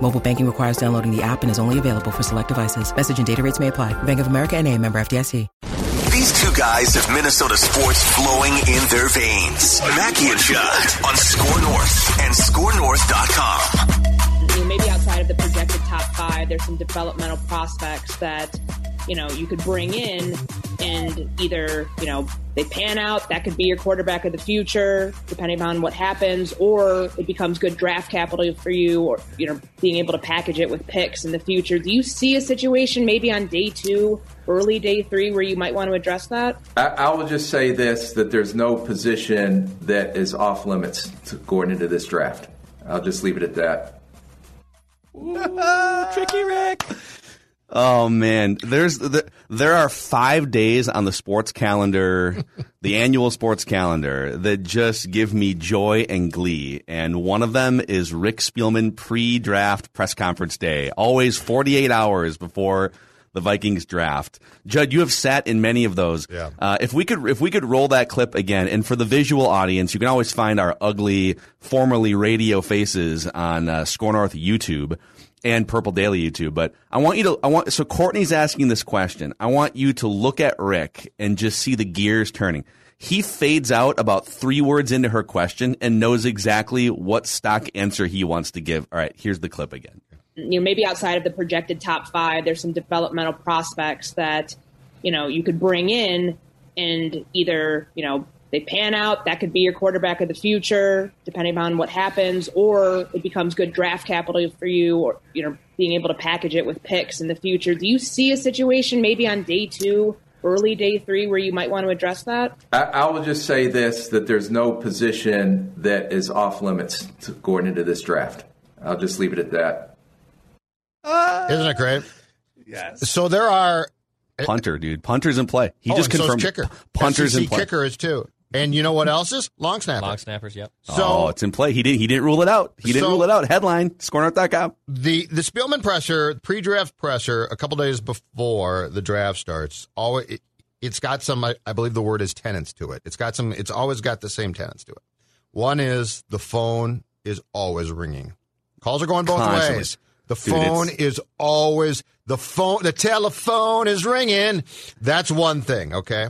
Mobile banking requires downloading the app and is only available for select devices. Message and data rates may apply. Bank of America and a member FDIC. These two guys have Minnesota sports flowing in their veins. Mackey and Judd on Score North and ScoreNorth.com. you know, maybe outside of the projected top five, there's some developmental prospects that, you know, you could bring in and either, you know, they pan out, that could be your quarterback of the future, depending on what happens, or it becomes good draft capital for you, or, you know, being able to package it with picks in the future. Do you see a situation maybe on day two, early day three, where you might want to address that? I, I will just say this that there's no position that is off limits to going into this draft. I'll just leave it at that. Ooh, Tricky Rick. Oh man, there's the, there are five days on the sports calendar, the annual sports calendar that just give me joy and glee, and one of them is Rick Spielman pre-draft press conference day, always 48 hours before the Vikings draft. Judd, you have sat in many of those. Yeah. Uh, if we could, if we could roll that clip again, and for the visual audience, you can always find our ugly, formerly radio faces on uh, Score North YouTube and Purple Daily YouTube. But I want you to, I want, so Courtney's asking this question. I want you to look at Rick and just see the gears turning. He fades out about three words into her question and knows exactly what stock answer he wants to give. All right, here's the clip again. you know, maybe outside of the projected top five, there's some developmental prospects that, you know, you could bring in and either, you know, they pan out, that could be your quarterback of the future, depending on what happens, or it becomes good draft capital for you, or, you know, being able to package it with picks in the future. Do you see a situation maybe on day two, early day three, where you might want to address that? I, I will just say this that there's no position that is off limits to going into this draft. I'll just leave it at that. Uh, Isn't it great? Yes. So there are Punter, dude. Punter's in play. He oh, just and so's confirmed kicker. Punter's SEC in play. kicker is too. And you know what else is? Long snapper. Long snappers, yep. So oh, it's in play. He didn't. He didn't rule it out. He didn't So- rule it out. Headline: ScoreNorth.com. the the Spielman presser, pre-draft presser, a couple days before the draft starts, always it, it's got some. I, I believe the word is tenants to it. It's got some. It's always got the same tenants to it. One is the phone is always ringing. Calls are going both Constantly. ways. The Dude, phone it's- is always the phone. The telephone is ringing. That's one thing. Okay.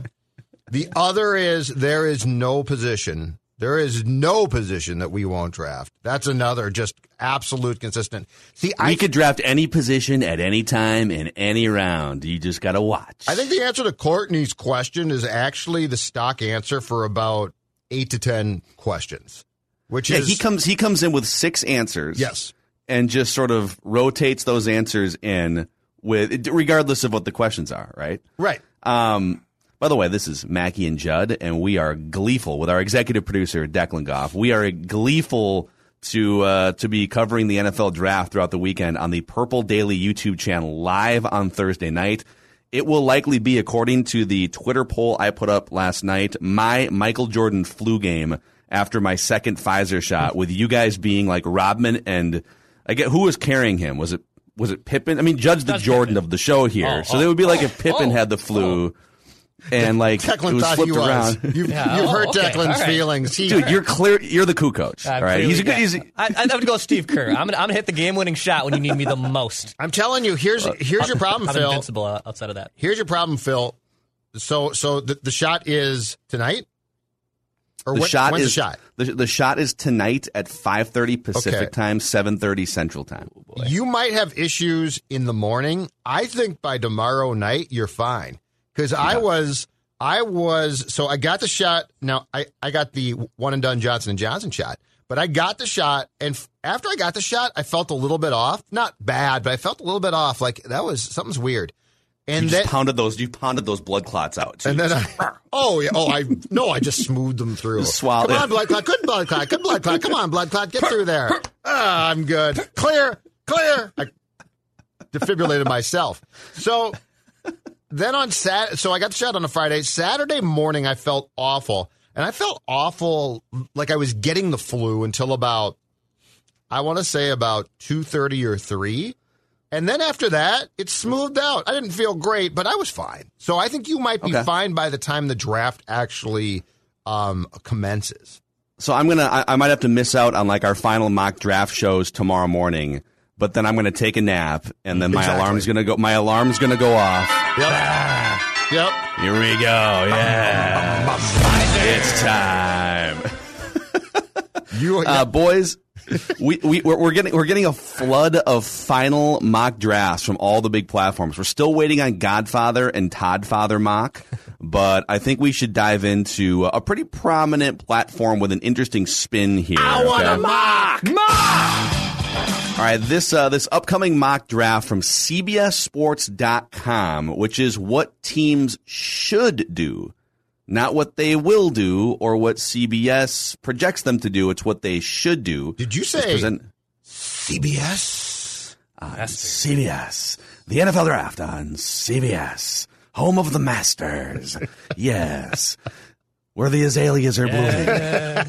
The other is there is no position. There is no position that we won't draft. That's another just absolute consistent. See, We I could draft any position at any time in any round. You just got to watch. I think the answer to Courtney's question is actually the stock answer for about eight to ten questions, which yeah, is he comes. He comes in with six answers. yes, and just sort of rotates those answers in with regardless of what the questions are. Right. right. Um, by the way, this is Mackey and Judd, and we are gleeful with our executive producer Declan Goff. We are gleeful to uh, to be covering the NFL draft throughout the weekend on the Purple Daily YouTube channel live on Thursday night. It will likely be, according to the Twitter poll I put up last night, my Michael Jordan flu game after my second Pfizer shot, with you guys being like Rodman and I get who was carrying him? Was it was it Pippen? I mean, Judge the That's Jordan Pippen. of the show here, Oh, so oh, it would be like if oh, Pippen oh, had the flu. And like it was thought flipped he was. around. You've, Yeah, you've oh, hurt okay, Declan's all right. feelings. He, Dude, you're clear. You're the coup coach. I'm all right, he's a good. clearly- He's, I, I'd have to go Steve Kerr. I'm gonna, I'm gonna hit the game-winning shot when you need me the most. I'm telling you, here's here's your problem, I'm Phil. invincible uh, outside of that. Here's your problem, Phil. So so the, the shot is tonight, or the when- shot when's is the shot? The, the shot is tonight at 5:30 Pacific Okay. time, 7:30 Central time. You might have issues in the morning. I think by tomorrow night you're fine because I was I was so I got the shot. Now I I got the one and done Johnson and Johnson shot, but I got the shot, and f- after I got the shot, I felt a little bit off. Not bad, but I felt a little bit off. Like that was something's weird. And You then pounded those. You pounded those blood clots out. too. and then I oh yeah oh I no I just smoothed them through. Just swallow- Come on blood clot, good blood clot, good blood clot. Come on blood clot, get through there. Ah, I'm good. Clear, clear. I defibrillated myself. So then on Sat, so I got the shot on a Friday. Saturday morning, I felt awful, and I felt awful like I was getting the flu until about, I want to say about two thirty or three, and then after that, it smoothed out. I didn't feel great, but I was fine. So I think you might be Okay. fine by the time the draft actually um, commences. So I'm gonna. I, I might have to miss out on like our final mock draft shows tomorrow morning. But then I'm gonna take a nap, and then my Exactly. alarm's gonna go. My alarm's gonna go off. Yep. Yep. Here we go. Yeah, it's time. You, uh, boys. we, we we're, we're getting we're getting a flood of final mock drafts from all the big platforms. We're still waiting on Godfather and Toddfather mock, but I think we should dive into a pretty prominent platform with an interesting spin here. I want a mock. mock. All right, this uh, this upcoming mock draft from CBSSports.com, which is what teams should do, not what they will do or what CBS projects them to do. It's what they should do. Did you say present- CBS? on CBS. The NFL draft on CBS. Home of the Masters. yes. Where the azaleas are blooming.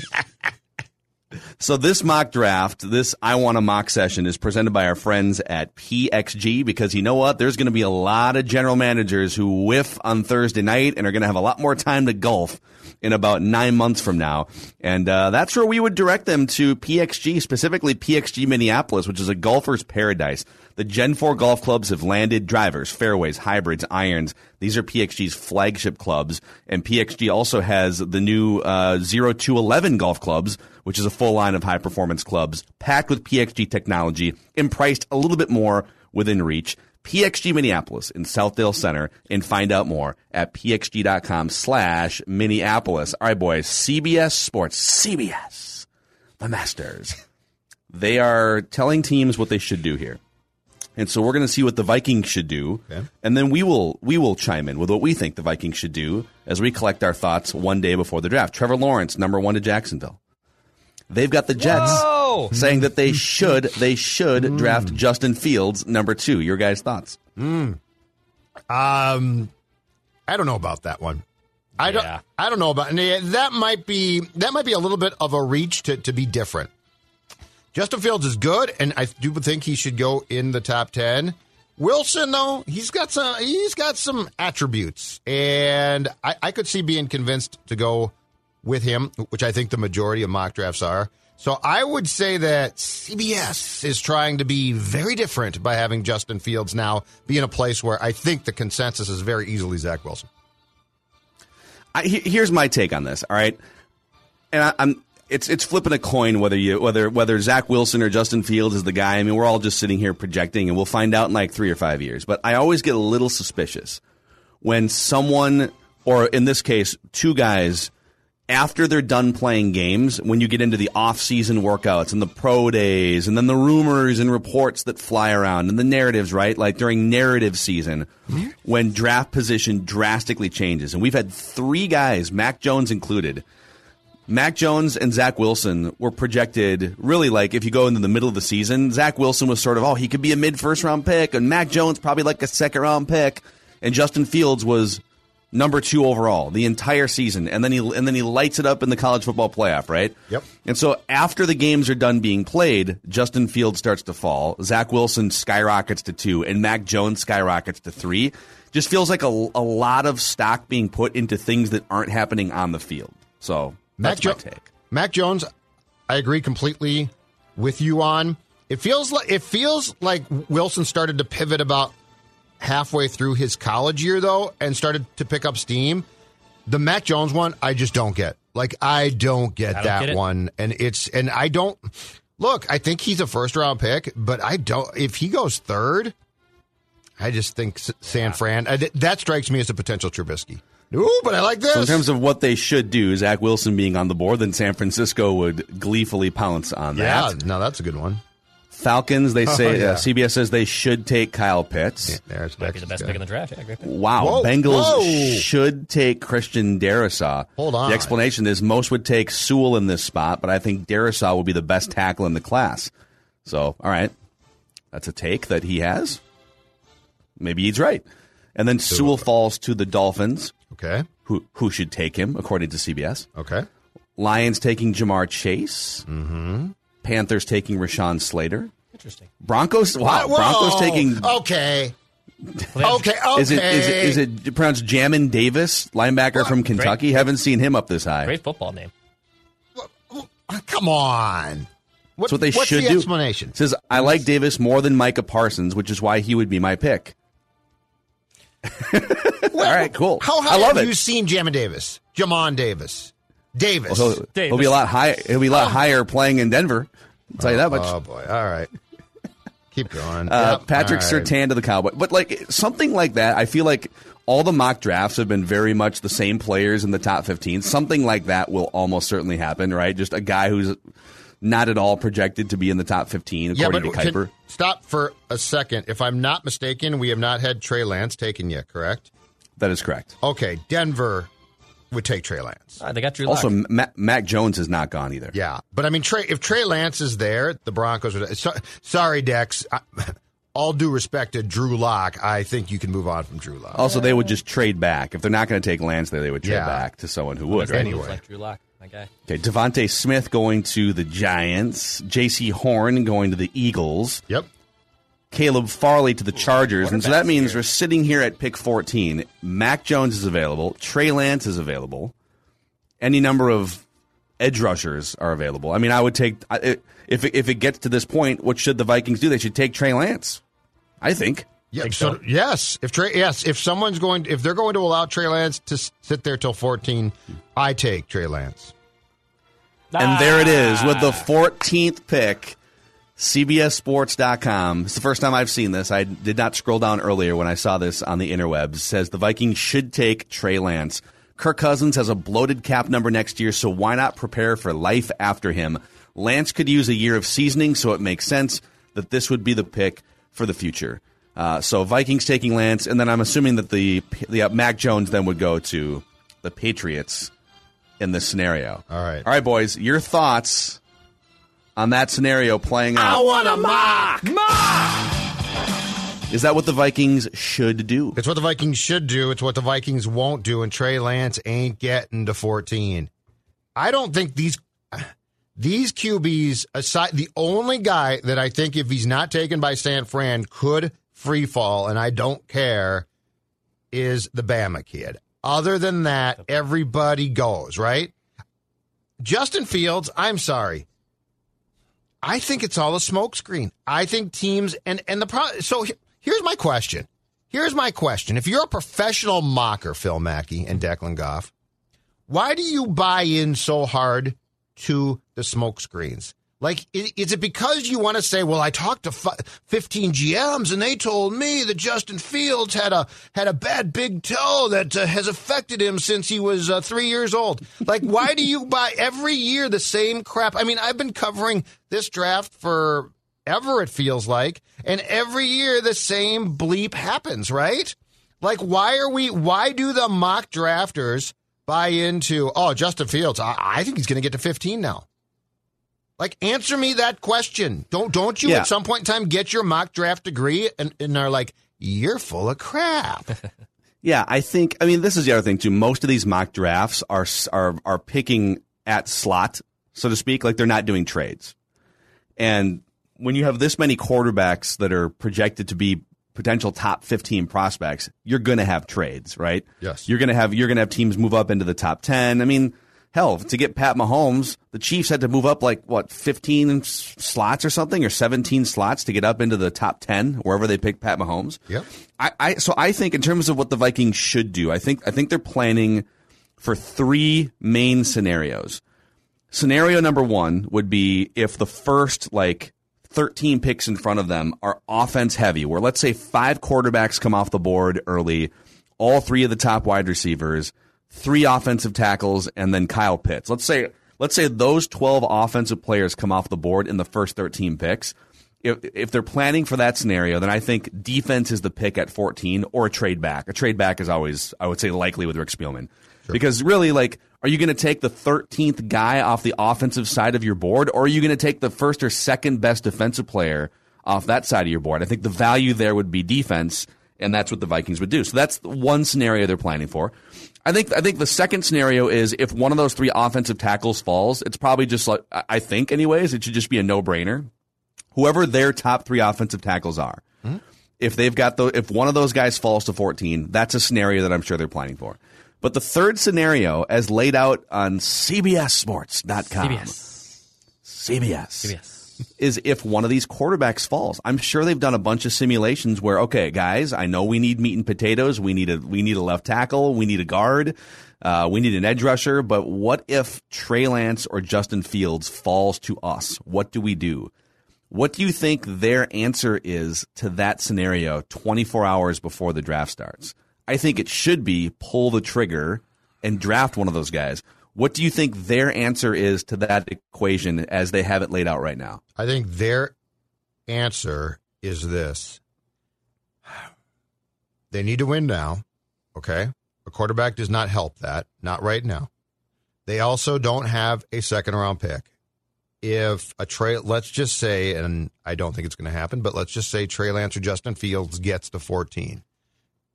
So this mock draft, this I want a mock session is presented by our friends at PXG because you know what? There's going to be a lot of general managers who whiff on Thursday night and are going to have a lot more time to golf in about nine months from now. And uh, that's where we would direct them to PXG, specifically PXG Minneapolis, which is a golfer's paradise. The Gen 4 golf clubs have landed drivers, fairways, hybrids, irons. These are PXG's flagship clubs. And PXG also has the new uh, 0 to 11 golf clubs, which is a full line of high performance clubs packed with PXG technology and priced a little bit more within reach. PXG Minneapolis in Southdale Center and find out more at pxg.com slash Minneapolis. All right, boys, CBS Sports, CBS, the Masters. They are telling teams what they should do here. And so we're going to see what the Vikings should do, and then we will we will chime in with what we think the Vikings should do as we collect our thoughts one day before the draft. Trevor Lawrence, number one to Jacksonville. They've got the Jets Whoa! saying that they should they should draft Justin Fields number two. Your guys' thoughts? Um, I don't know about that one. I Yeah. don't. I don't know about and that. Might be that might be a little bit of a reach to to be different. Justin Fields is good, and I do think he should go in the top ten. Wilson, though, he's got some he's got some attributes, and I, I could see being convinced to go with him, which I think the majority of mock drafts are. So I would say that CBS is trying to be very different by having Justin Fields now be in a place where I think the consensus is very easily Zach Wilson. I, here's my take on this. All right, and I, I'm it's it's flipping a coin whether you whether whether Zach Wilson or Justin Fields is the guy. I mean, we're all just sitting here projecting, and we'll find out in like three or five years. But I always get a little suspicious when someone, or in this case, two guys. After they're done playing games, when you get into the off-season workouts and the pro days, and then the rumors and reports that fly around and the narratives, right? Like during narrative season, when draft position drastically changes, and we've had three guys, Mac Jones included, Mac Jones and Zach Wilson were projected really like if you go into the middle of the season, Zach Wilson was sort of, oh, he could be a mid first round pick, and Mac Jones probably like a second round pick, and Justin Fields was number two overall the entire season, and then he and then he lights it up in the college football playoff, right? Yep. And so after the games are done being played, Justin Fields starts to fall, Zach Wilson skyrockets to two, and Mac Jones skyrockets to three. Just feels like a, a lot of stock being put into things that aren't happening on the field. So Mac, Jo-. Mac Jones, I agree completely with you on. It feels like it feels like Wilson started to pivot about halfway through his college year though, and started to pick up steam. The Mac Jones one, I just don't get. Like I don't get I don't that get one, and it's and I don't look. I think he's a first round pick, but I don't. If he goes third, I just think San Fran, I, that strikes me as a potential Trubisky. Ooh, but I like this. So in terms of what they should do, Zach Wilson being on the board, then San Francisco would gleefully pounce on yeah, that. no, that's a good one. Falcons, they say yeah. uh, CBS says they should take Kyle Pitts. There's Might be the best pick in the draft. Yeah. Wow, Whoa, Bengals whoa. should take Christian Darrisaw. Hold on. The explanation is most would take Sewell in this spot, but I think Darrisaw will be the best tackle in the class. So, all right, that's a take that he has. Maybe he's right. And then Sewell falls to the Dolphins, Okay. who who should take him according to CBS. Okay. Lions taking Ja'Marr Chase. Mm-hmm. Panthers taking Rashawn Slater. Interesting. Broncos. Wow, Whoa. Broncos taking. Okay. Okay. Okay. Is it is it is it pronounced Jamin Davis, linebacker from Kentucky? Haven't seen him up this high. Great football name. Come on. What, That's what they what's should the do. explanation? Says I like Davis more than Micah Parsons, which is why he would be my pick. All right, cool. How high I love have it. you seen Jamon Davis? Jamon Davis. Davis. He'll, he'll be a lot higher. He'll be a lot higher playing in Denver. I'll tell you that much. Oh boy. All right. Keep going. Uh, Yep. Patrick All right. Surtain to the Cowboy. But like something like that, I feel like all the mock drafts have been very much the same players in the top 15. Something like that will almost certainly happen, right? Just a guy who's not at all projected to be in the top 15 Yeah, according but to can- Kiper. Stop for a second. If I'm not mistaken, we have not had Trey Lance taken yet, correct? That is correct. Okay, Denver would take Trey Lance. Ah, they got Drew Lock. Also, Ma- Mac Jones has not gone either. Yeah, but I mean, Trey, if Trey Lance is there, the Broncos would. So, sorry, Dex. I, all due respect to Drew Lock, I think you can move on from Drew Lock. Also, they would just trade back. If they're not going to take Lance there, they would trade Yeah. back to someone who would, right? Anyway. like Drew Lock, my guy. Okay, DeVonta Smith going to the Giants. Jaycee Horn going to the Eagles. Yep. Caleb Farley to the Chargers. And so that means we're sitting here at pick 14. Mac Jones is available. Trey Lance is available. Any number of edge rushers are available. I mean, I would take if it, if it gets to this point, what should the Vikings do? They should take Trey Lance. I think. Yeah, Think so, so? yes, if Trey, yes, if someone's going, if they're going to allow Trey Lance to sit there till fourteen, I take Trey Lance. And there it is with the 14th pick. CBSSports.com. It's the first time I've seen this. I did not scroll down earlier when I saw this on the interwebs. It says the Vikings should take Trey Lance. Kirk Cousins has a bloated cap number next year, so why not prepare for life after him? Lance could use a year of seasoning, so it makes sense that this would be the pick for the future. Uh, so Vikings taking Lance, and then I'm assuming that the the uh, Mac Jones then would go to the Patriots in this scenario. All right. all right, boys. Your thoughts on that scenario playing out? I want a mock. Mock! Is that what the Vikings should do? It's what the Vikings should do. It's what the Vikings won't do, and Trey Lance ain't getting to 14. I don't think these these QBs aside the only guy that I think if he's not taken by San Fran could free fall, and I don't care, is the Bama kid. Other than that, everybody goes, right? Justin Fields, I'm sorry. I think it's all a smokescreen. I think teams and and the pro- so he- here's my question. Here's my question. If you're a professional mocker, Phil Mackey and Declan Goff, why do you buy in so hard to the smokescreens? Like, is it because you want to say, "Well, I talked to 15 GMs and they told me that Justin Fields had a had a bad big toe that uh, has affected him since he was uh, three years old"? Like, why do you buy every year the same crap? I mean, I've been covering this draft for ever. It feels like, and every year the same bleep happens, right? Like, why are we? Why do the mock drafters buy into? Oh, Justin Fields. I, I think he's going to get to 15 now. Like, answer me that question. Don't don't you Yeah. at some point in time get your mock draft degree and, and are like, you're full of crap. Yeah, I think. I mean, this is the other thing too. Most of these mock drafts are are are picking at slot, so to speak. Like they're not doing trades. And when you have this many quarterbacks that are projected to be potential top 15 prospects, you're going to have trades, right? Yes. You're going to have you're going to have teams move up into the top 10. I mean, hell, to get Pat Mahomes, the Chiefs had to move up like what 15 slots or something or 17 slots to get up into the top 10 wherever they pick Pat Mahomes. Yep. I, I so I think in terms of what the Vikings should do, I think I think they're planning for three main scenarios. Scenario number one would be if the first like 13 picks in front of them are offense heavy, where let's say five quarterbacks come off the board early, all three of the top wide receivers, three offensive tackles, and then Kyle Pitts. Let's say let's say those 12 offensive players come off the board in the first 13 picks. If, if they're planning for that scenario, then I think defense is the pick at 14 or a trade back. A trade back is always, I would say, likely with Rick Spielman. Because really, like, are you going to take the 13th guy off the offensive side of your board, or are you going to take the first or second best defensive player off that side of your board? I think the value there would be defense, and that's what the Vikings would do. So that's one scenario they're planning for. I think I think the second scenario is if one of those three offensive tackles falls, it's probably just like I think, anyways, it should just be a no brainer. Whoever their top three offensive tackles are, mm-hmm. if they've got the if one of those guys falls to 14, that's a scenario that I'm sure they're planning for. But the third scenario, as laid out on CBSSports.com, CBS. CBS, CBS. Is if one of these quarterbacks falls. I'm sure they've done a bunch of simulations where, okay, guys, I know we need meat and potatoes. We need a we need a left tackle. We need a guard. Uh, we need an edge rusher. But what if Trey Lance or Justin Fields falls to us? What do we do? What do you think their answer is to that scenario 24 hours before the draft starts? I think it should be pull the trigger and draft one of those guys. What do you think their answer is to that equation as they have it laid out right now? I think their answer is this. They need to win now. Okay. A quarterback does not help that. Not right now. They also don't have a second round pick. If a Trey, let's just say, and I don't think it's going to happen, but let's just say Trey Lance or Justin Fields gets to 14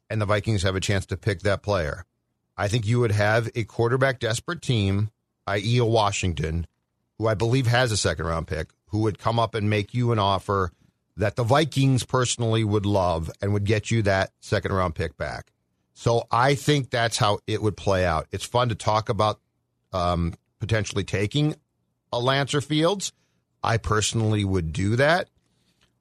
and the Vikings have a chance to pick that player. I think you would have a quarterback desperate team, i.e., a Washington, who I believe has a second round pick, who would come up and make you an offer that the Vikings personally would love and would get you that second round pick back. So I think that's how it would play out. It's fun to talk about um, potentially taking a Lancer Fields. I personally would do that.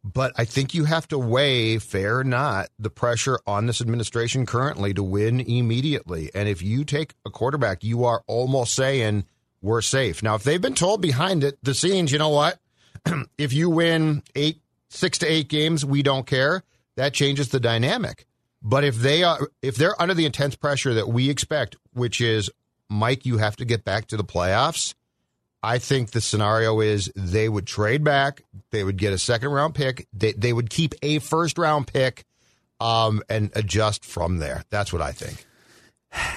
But I think you have to weigh, fair or not, the pressure on this administration currently to win immediately. And if you take a quarterback, you are almost saying we're safe. Now, if they've been told behind it, the scenes, you know what? if you win eight, six to eight games, we don't care. That changes the dynamic. But if they are, if they're under the intense pressure that we expect, which is Mike, you have to get back to the playoffs. I think the scenario is they would trade back, they would get a second round pick, they, they would keep a first round pick, um, and adjust from there. That's what I think.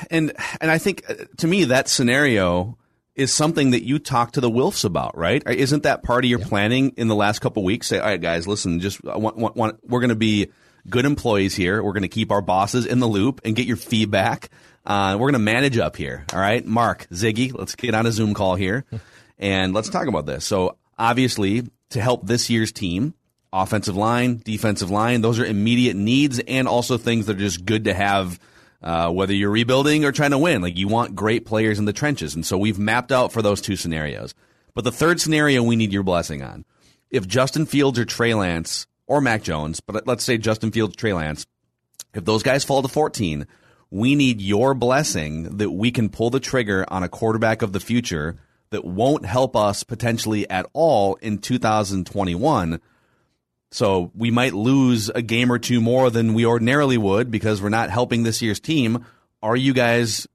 And and I think uh, to me that scenario is something that you talk to the Wilfs about, right? Isn't that part of your planning in the last couple of weeks? Say, all right, guys, listen, just want, want, want, we're going to be good employees here. We're going to keep our bosses in the loop and get your feedback. Uh, we're going to manage up here. All right, Mark, Ziggy, let's get on a Zoom call here and let's talk about this. So obviously, to help this year's team, offensive line, defensive line, those are immediate needs and also things that are just good to have. Uh, whether you're rebuilding or trying to win, like you want great players in the trenches. And so we've mapped out for those two scenarios. But the third scenario we need your blessing on. If Justin Fields or Trey Lance or Mac Jones, but let's say Justin Fields, Trey Lance, if those guys fall to 14, we need your blessing that we can pull the trigger on a quarterback of the future that won't help us potentially at all in 2021. So we might lose a game or two more than we ordinarily would because we're not helping this year's team. Are you guys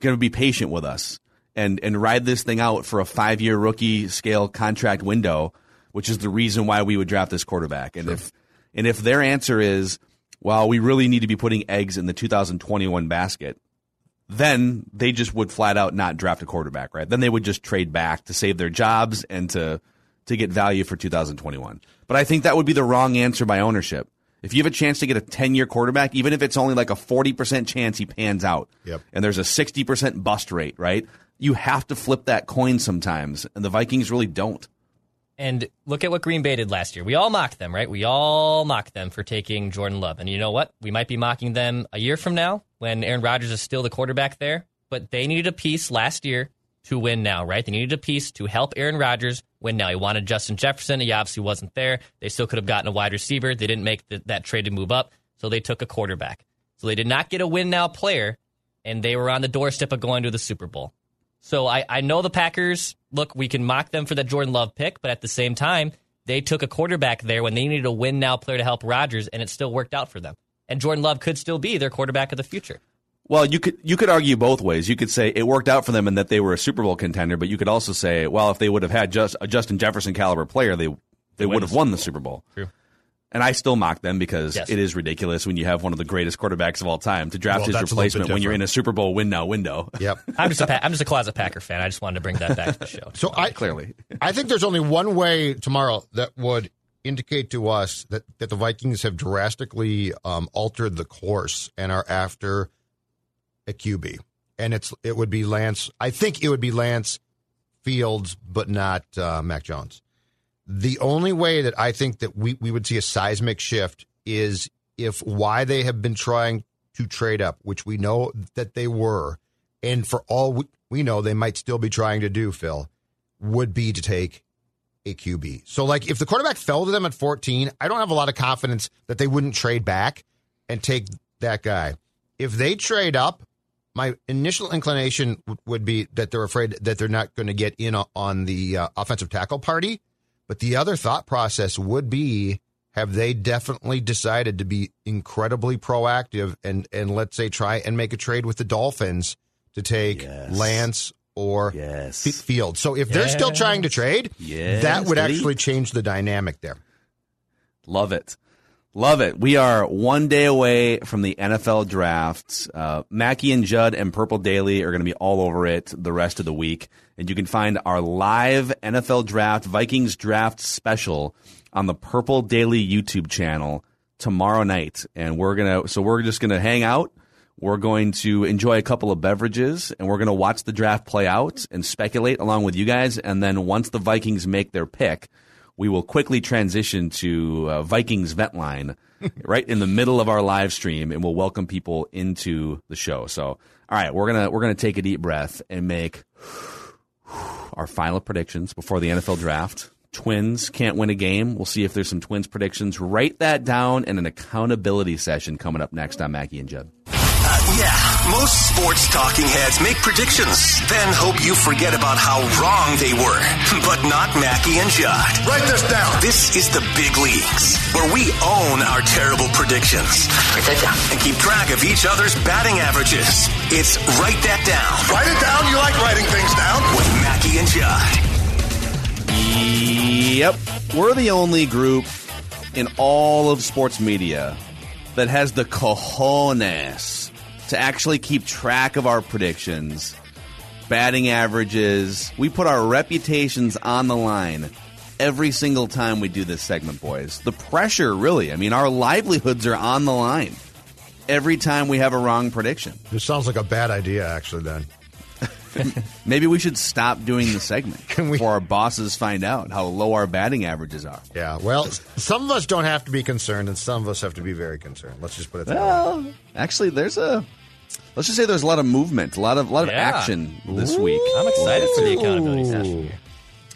going to be patient with us and and ride this thing out for a five year rookie scale contract window, which is the reason why we would draft this quarterback? And if and if their answer is, well, we really need to be putting eggs in the 2021 basket, then they just would flat out not draft a quarterback, right? Then they would just trade back to save their jobs and to to get value for 2021. But I think that would be the wrong answer by ownership. If you have a chance to get a 10 year quarterback, even if it's only like a 40% chance he pans out, Yep. and there's a 60% bust rate, right? You have to flip that coin sometimes, and the Vikings really don't. And look at what Green Bay did last year. We all mocked them, right? We all mocked them for taking Jordan Love. And you know what? We might be mocking them a year from now when Aaron Rodgers is still the quarterback there. But they needed a piece last year to win now, right? They needed a piece to help Aaron Rodgers win now. He wanted Justin Jefferson. He obviously wasn't there. They still could have gotten a wide receiver. They didn't make the, that trade to move up, so they took a quarterback. So they did not get a win now player, and they were on the doorstep of going to the Super Bowl. So I, I know the Packers, look, we can mock them for that Jordan Love pick, but at the same time, they took a quarterback there when they needed a win now player to help Rodgers, and it still worked out for them. And Jordan Love could still be their quarterback of the future. Well, you could you could argue both ways. You could say it worked out for them and that they were a Super Bowl contender, but you could also say, well, if they would have had just a Justin Jefferson caliber player, they they, would have won the Super Bowl. True. And I still mock them because Yes. it is ridiculous when you have one of the greatest quarterbacks of all time to draft Well, his that's a little bit replacement when you're in a Super Bowl win now window. Yep. I'm just a pa- I'm just a closet Packer fan. I just wanted to bring that back to the show. So I Clearly. I think there's only one way tomorrow that would indicate to us that, that the Vikings have drastically um, altered the course and are after a QB, and it's it would be Lance. I think it would be Lance Fields, but not uh, Mac Jones. The only way that I think that we, we would see a seismic shift is if why they have been trying to trade up, which we know that they were, and for all we, we know they might still be trying to do, Phil, would be to take a QB. So, like, if the quarterback fell to them at 14, I don't have a lot of confidence that they wouldn't trade back and take that guy. If they trade up, my initial inclination would be that they're afraid that they're not going to get in on the uh, offensive tackle party. But the other thought process would be have they definitely decided to be incredibly proactive and, and let's say try and make a trade with the Dolphins to take Yes. Lance or Yes. F- Field. So if they're still trying to trade, Yes, that would actually change the dynamic there. Love it. Love it. We are one day away from the NFL draft. Uh, Mackey and Judd and Purple Daily are going to be all over it the rest of the week. And you can find our live NFL draft, Vikings draft special on the Purple Daily YouTube channel tomorrow night. And we're going to, so we're just going to hang out. We're going to enjoy a couple of beverages and we're going to watch the draft play out and speculate along with you guys. And then once the Vikings make their pick, we will quickly transition to uh, Vikings vent line right in the middle of our live stream, and we'll welcome people into the show. So, all right, we're gonna we're gonna take a deep breath and make our final predictions before the NFL draft. Twins can't win a game. We'll see if there's some Twins predictions. Write that down in an accountability session coming up next on Mackey and Judd. Yeah, most sports talking heads make predictions, then hope you forget about how wrong they were. But not Mackey and Judd. Write this down. This is the big leagues, where we own our terrible predictions. Write that down. And keep track of each other's batting averages. It's Write That Down. Write it down. You like writing things down? With Mackey and Judd. Yep. We're the only group in all of sports media that has the cojones to actually keep track of our predictions, batting averages. We put our reputations on the line every single time we do this segment, boys. The pressure, really. I mean, our livelihoods are on the line every time we have a wrong prediction. This sounds like a bad idea, actually, then. Maybe we should stop doing the segment Can we- before our bosses find out how low our batting averages are. Yeah, well, some of us don't have to be concerned, and some of us have to be very concerned. Let's just put it that way. Well, actually, there's a. Let's just say there's a lot of movement, a lot of a lot of Yeah. action this week. I'm excited for the accountability session. here.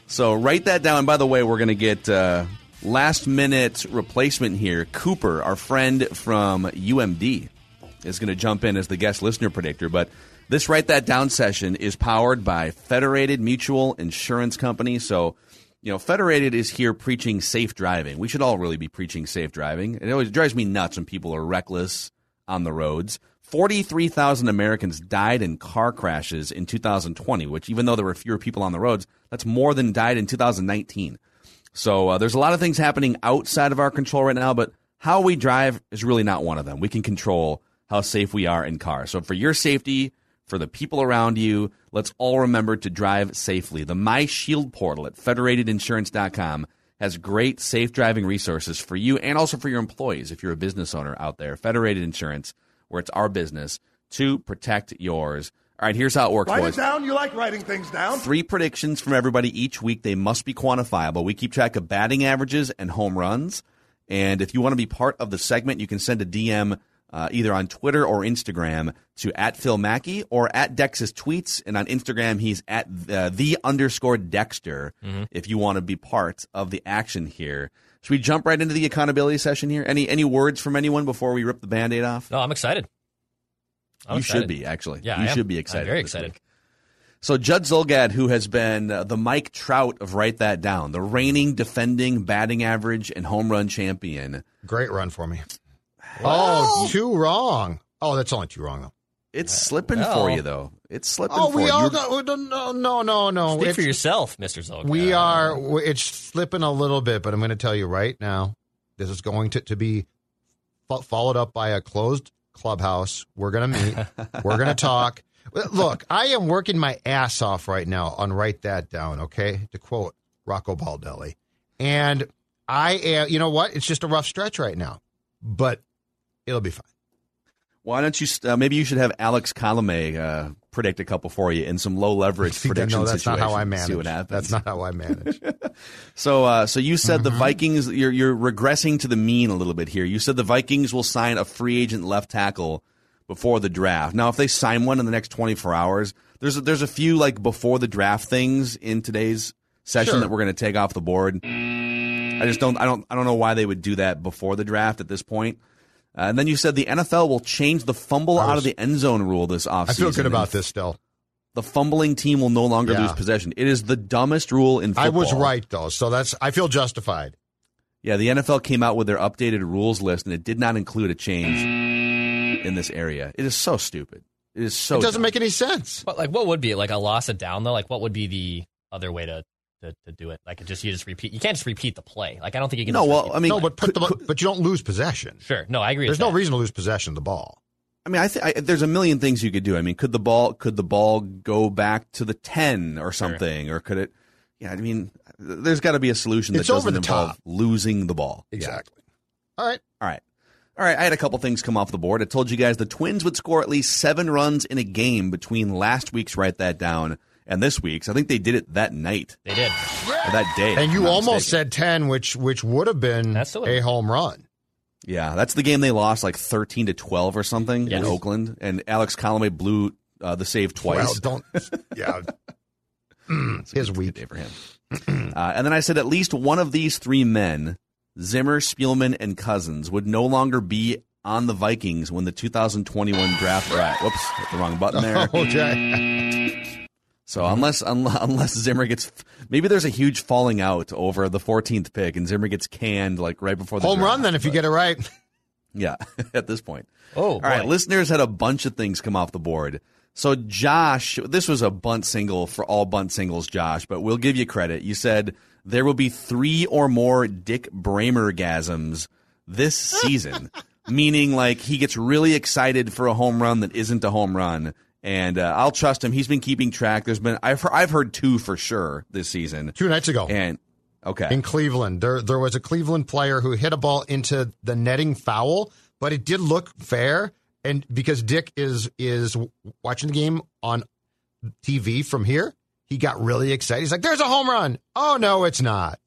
So write that down. And by the way, we're going to get uh, last minute replacement here. Cooper, our friend from UMD, is going to jump in as the guest listener predictor. But this write that down session is powered by Federated Mutual Insurance Company. So. You know, Federated is here preaching safe driving. We should all really be preaching safe driving. It always drives me nuts when people are reckless on the roads. 43,000 Americans died in car crashes in 2020, which, even though there were fewer people on the roads, that's more than died in 2019. So uh, there's a lot of things happening outside of our control right now, but how we drive is really not one of them. We can control how safe we are in cars. So for your safety, for the people around you, let's all remember to drive safely. The My Shield portal at federatedinsurance.com has great safe driving resources for you and also for your employees if you're a business owner out there. Federated Insurance, where it's our business to protect yours. All right, here's how it works, Write boys it down. You like writing things down. three predictions from everybody each week. They must be quantifiable. We keep track of batting averages and home runs. And if you want to be part of the segment, you can send a DM uh, either on Twitter or Instagram to at Phil Mackey or at Dex's tweets. And on Instagram, he's at uh, the underscore Dexter. If you want to be part of the action here, should we jump right into the accountability session here? Any any words from anyone before we rip the band-aid off? No, I'm excited. I'm you excited. should be actually. Yeah, you I am. should be I'm excited. very excited. week. So Judd Zulgad, who has been uh, the Mike Trout of Write That Down, the reigning defending batting average and home run champion. Great run for me. Oh, two wrong. Oh, that's only too wrong though. It's slipping Well. for you though. It's slipping Oh, for we you. all You're- know, oh, no, no, no, no. Speak It's- for yourself, Mr. Zolga. We are. It's slipping a little bit, but I'm going to tell you right now. This is going to, to be fo- followed up by a closed clubhouse. We're going to meet. We're going to talk. Look, I am working my ass off right now on write that down. Okay, to quote Rocco Baldelli, and I am. You know what? It's just a rough stretch right now, but it'll be fine. Why don't you? Uh, maybe you should have Alex Colome uh, predict a couple for you in some low leverage prediction no, that's not how I manage. See what happens. That's not how I manage. So, uh, so you said Mm-hmm. the Vikings. You're you're regressing to the mean a little bit here. You said the Vikings will sign a free agent left tackle before the draft. Now, if they sign one in the next 24 hours, there's a, there's a few like before the draft things in today's session Sure. that we're going to take off the board. I just don't I don't I don't know why they would do that before the draft at this point. Uh, and then you said the NFL will change the fumble out of the end zone rule this offseason. I feel good and about this still. The fumbling team will no longer Yeah. lose possession. It is the dumbest rule in football. I was right though, so that's. I feel justified. Yeah, the NFL came out with their updated rules list, and it did not include a change in this area. It is so stupid. It is so. it doesn't dumb. make any sense. But like, what would be like a loss of down though? Like, what would be the other way to to, to do it? Like, just you just repeat. You can't just repeat the play. Like, I don't think you can. No, just well, I mean, no, but put could- the could- but you don't lose possession. sure. No, I agree. There's with no that. reason to lose possession of the ball. I mean, I think there's a million things you could do. I mean, could the ball could the ball go back to the ten or something, or could it? Yeah, I mean, there's got to be a solution that It's doesn't the involve top. losing the ball. Exactly. All right. All right. All right, I had a couple things come off the board. I told you guys the Twins would score at least seven runs in a game between last week's Write That Down and this week's. I think they did it that night, They did. or that day. And you almost mistaken. said ten, which which would have been That's a a- home run. Yeah, that's the game they lost like 13 to 12 or something Yes. in Oakland. And Alex Colome blew uh, the save twice. Well, don't. Yeah. It's a his week. day for him. uh, and then I said at least one of these three men, Zimmer, Spielman, and Cousins, would no longer be on the Vikings when the 2021 draft. Right, whoops, hit the wrong button there. okay. So unless unless, unless Zimmer gets, maybe there's a huge falling out over the 14th pick, and Zimmer gets canned like right before the Home draft. run then if you get it right. Yeah, at this point. Oh, All right, boy. listeners had a bunch of things come off the board. So Josh, this was a bunt single for all bunt singles, Josh, but we'll give you credit. You said there will be three or more Dick Bremer gasms this season, meaning like he gets really excited for a home run that isn't a home run. And uh, I'll trust him. He's been keeping track. There's been I've heard, I've heard two for sure this season. Two nights ago And okay, in Cleveland, there there was a Cleveland player who hit a ball into the netting foul, but it did look fair. And because Dick is is watching the game on TV from here, he got really excited. He's like, "There's a home run!" Oh no, it's not.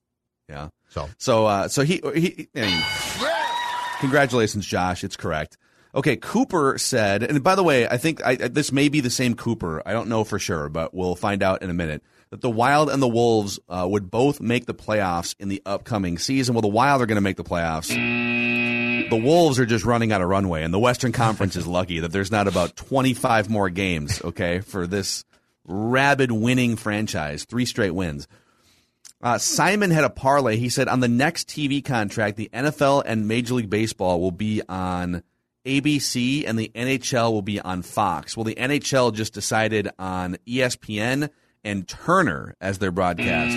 yeah. So So, uh, so he, he, I congratulations, Josh. It's correct. Okay, Cooper said, and by the way, I think I, this may be the same Cooper. I don't know for sure, but we'll find out in a minute. That the Wild and the Wolves uh, would both make the playoffs in the upcoming season. Well, the Wild are going to make the playoffs. The Wolves are just running out of runway, and the Western Conference is lucky that there's not about 25 more games. Okay, for this rabid winning franchise, three straight wins. Uh, Simon had a parlay. He said on the next TV contract, the NFL and Major League Baseball will be on ABC and the NHL will be on Fox. Well, the NHL just decided on ESPN and Turner as their broadcast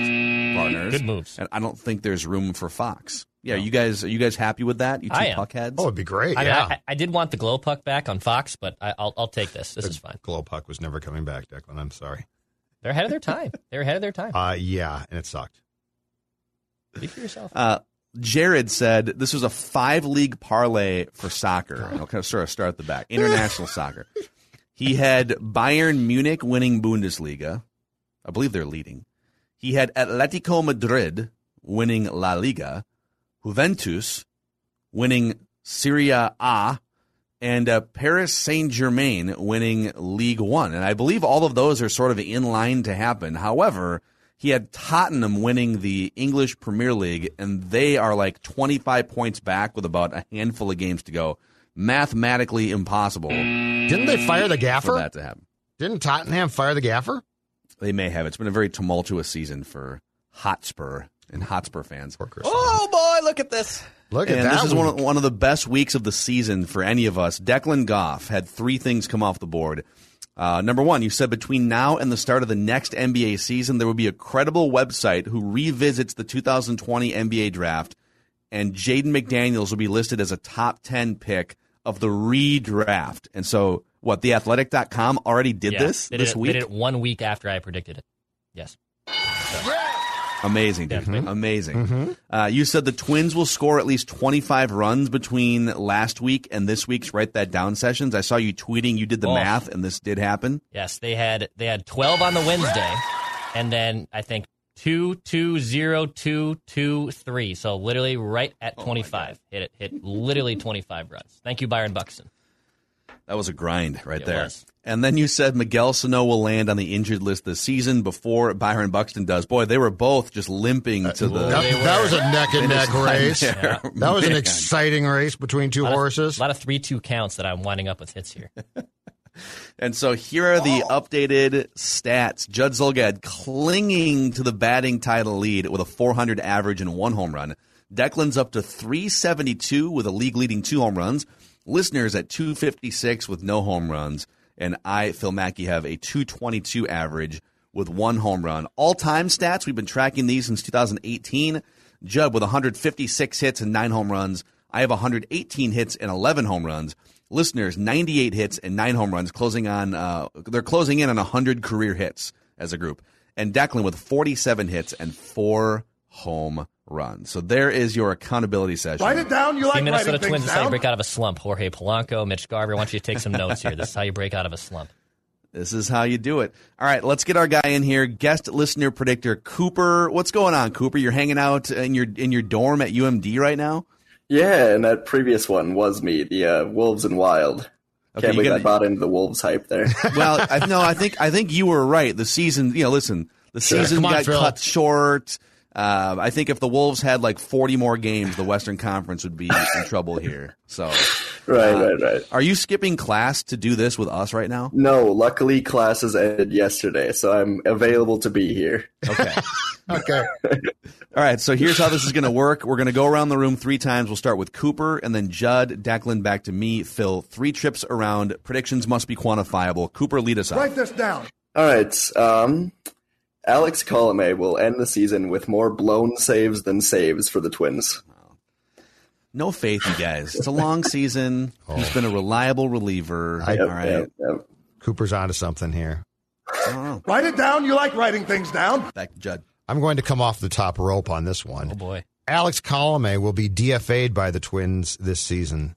partners. Good moves. And I don't think there's room for Fox. Yeah, you guys are you guys happy with that? You two I am. puckheads? oh, it'd be great. I, yeah, I, I did want the glow puck back on Fox, but I, I'll I'll take this. This is fine. glow puck was never coming back, Declan. I'm sorry. They're ahead of their time. They're ahead of their time. Uh, yeah, and it sucked. Speak for yourself. Uh, Jared said this was a five league parlay for soccer. I'll kind of sort of start at the back. International soccer. He had Bayern Munich winning Bundesliga. I believe they're leading. He had Atletico Madrid winning La Liga, Juventus winning Serie A, and uh, Paris Saint Germain winning League One. And I believe all of those are sort of in line to happen. However, he had Tottenham winning the English Premier League, and they are like 25 points back with about a handful of games to go. Mathematically impossible Didn't they fire the gaffer? for that to happen. Didn't Tottenham fire the gaffer? They may have. It's been a very tumultuous season for Hotspur and Hotspur fans. Oh boy, look at this. Look at and that. this is one of, one of the best weeks of the season for any of us. Declan Goff had three things come off the board. Uh, number one, you said between now and the start of the next NBA season, there will be a credible website who revisits the 2020 NBA draft, and Jaden McDaniels will be listed as a top 10 pick of the redraft. And so, what, theathletic.com already did Yeah, this they did this it, week? They did it one week after I predicted it. Yes. Amazing, dude. Mhm. Amazing. Uh, you said the Twins will score at least 25 runs between last week and this week's Write That Down sessions. I saw you tweeting you did the Oh. math, and this did happen. Yes, they had they had twelve on the Wednesday, and then I think two, two, zero, two, two, three. So literally right at Oh twenty five. hit it. Hit literally twenty five runs. Thank you, Byron Buxton. That was a grind right It there. was. And then you said Miguel Sano will land on the injured list this season before Byron Buxton does. Boy, they were both just limping uh, to the. That, that was a neck and neck race. there. That was an exciting race between two A lot of- horses. A lot of three two counts that I'm winding up with hits here. And so here are the oh. updated stats. Judd Zulgad clinging to the batting title lead with a 400 average and one home run. Declan's up to 372 with a league leading two home runs. Listeners at 256 with no home runs. And I, Phil Mackey, have a 222 average with one home run. All time stats, we've been tracking these since 2018. Judd with 156 hits and nine home runs. I have 118 hits and 11 home runs. Listeners, 98 hits and nine home runs, closing on. Uh, they're closing in on 100 career hits as a group. And Declan with 47 hits and four home runs. So there is your accountability session. Write it down. You The like Minnesota writing Twins things is how you break out of a slump. Jorge Polanco, Mitch Garver. I want you to take some notes here. This is how you break out of a slump. This is how you do it. All right, let's get our guy in here, guest listener predictor Cooper. What's going on, Cooper? You're hanging out in your in your dorm at UMD right now. Yeah, and that previous one was me, the uh, Wolves and Wild. Okay, Can't believe I gotta- bought into the Wolves hype there. well, I, no, I think I think you were right. The season, you know, listen, the season Come on, got Phil. cut short. Uh, I think if the Wolves had like 40 more games, the Western Conference would be in trouble here. So, Right, uh, right, right. Are you skipping class to do this with us right now? no, luckily classes ended yesterday, so I'm available to be here. Okay. okay. All right, so here's how this is going to work. We're going to go around the room three times. We'll start with Cooper, and then Judd, Declan, back to me, Phil. Three trips around. Predictions must be quantifiable. Cooper, lead us off. Write this down. All right, um, Alex Colome will end the season with more blown saves than saves for the Twins. No faith, you guys. It's a long season. He's been a oh. reliable reliever. I- All right. Cooper's onto something here. Oh. Write it down. You like writing things down. Back to Judd. I'm going to come off the top rope on this one. Oh boy. Alex Colome will be DFA'd by the Twins this season.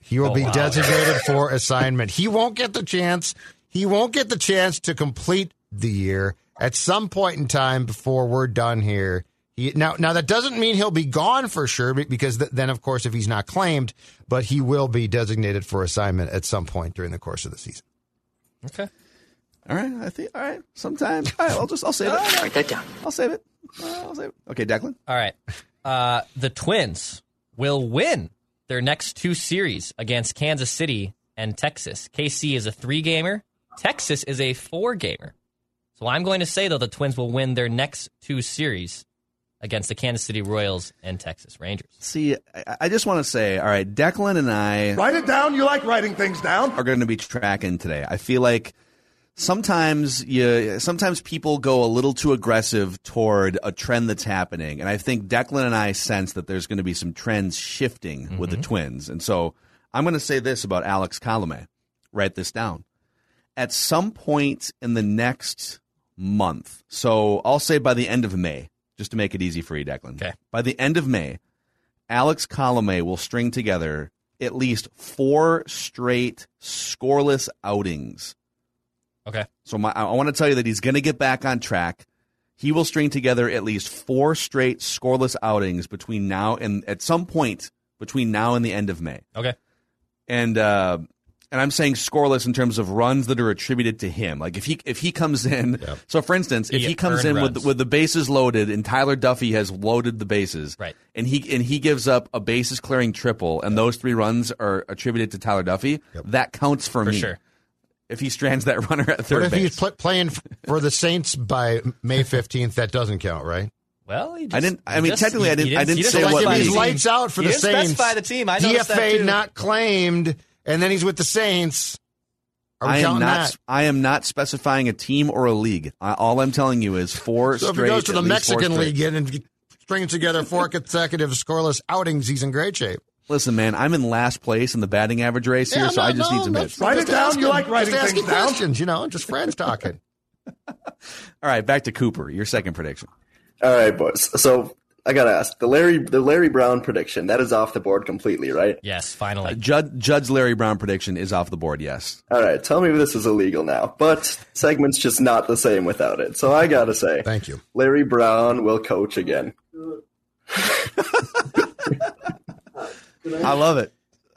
He will Oh, be wow. designated for assignment. He won't get the chance. He won't get the chance to complete the year at some point in time before we're done here. He, now, now that doesn't mean he'll be gone for sure, because th- then, of course, if he's not claimed, but he will be designated for assignment at some point during the course of the season. Okay. All right. I think. All right. Sometime. All right. I'll just. I'll save it. Write that down. I'll save it. Uh, I'll save it. Okay, Declan. All right. Uh, the Twins will win their next two series against Kansas City and Texas. KC is a three gamer, Texas is a four gamer. So I'm going to say, though, the Twins will win their next two series against the Kansas City Royals and Texas Rangers. See, I, I just want to say, all right, Declan and I Write it down. You like writing things down. are going to be tracking today. I feel like sometimes you sometimes people go a little too aggressive toward a trend that's happening, and I think Declan and I sense that there's going to be some trends shifting with the mm-hmm. Twins, and so I'm going to say this about Alex Colome. Write this down. At some point in the next month, so I'll say by the end of May, just to make it easy for you, Declan. Okay. By the end of May, Alex Colome will string together at least four straight scoreless outings. Okay. So my, I want to tell you that he's going to get back on track. He will string together at least four straight scoreless outings between now and at some point between now and the end of May. Okay. And uh, and I'm saying scoreless in terms of runs that are attributed to him. Like if he if he comes in, so for instance, if He he comes in earned with with the bases loaded and Tyler Duffey has loaded the bases, Right. And he and he gives up a bases clearing triple, and those three runs are attributed to Tyler Duffey. That counts for, For me. sure. if he strands that runner at third What if base. he's pl- playing for the Saints by May 15th? That doesn't count, right? Well, he just, I didn't- I he mean, just- technically, I he- didn't- he I didn't say specify what like the he's team. lights out for He the didn't Saints. specify the team. I noticed that DFA too. not claimed, and then he's with the Saints. Are we I am not. that? I am not specifying a team or a league. I, all I'm telling you is four So if he goes to the at least four Mexican. League and, and strings together four consecutive scoreless outings, he's in great shape. Listen, man, I'm in last place in the batting average race here, Yeah, so no, I just no, need some hits. Write it down. asking- You like writing just asking things down? questions, you know, just friends talking. All right, back to Cooper. Your second prediction. All right, boys. So I gotta ask the Larry the Larry Brown prediction that is off the board completely, right? Yes, finally. Uh, Judd, Judd's Larry Brown prediction is off the board. Yes. All right, tell me if this is illegal now, but segment's just not the same without it. So I gotta say, Thank you. Larry Brown will coach again. I love it.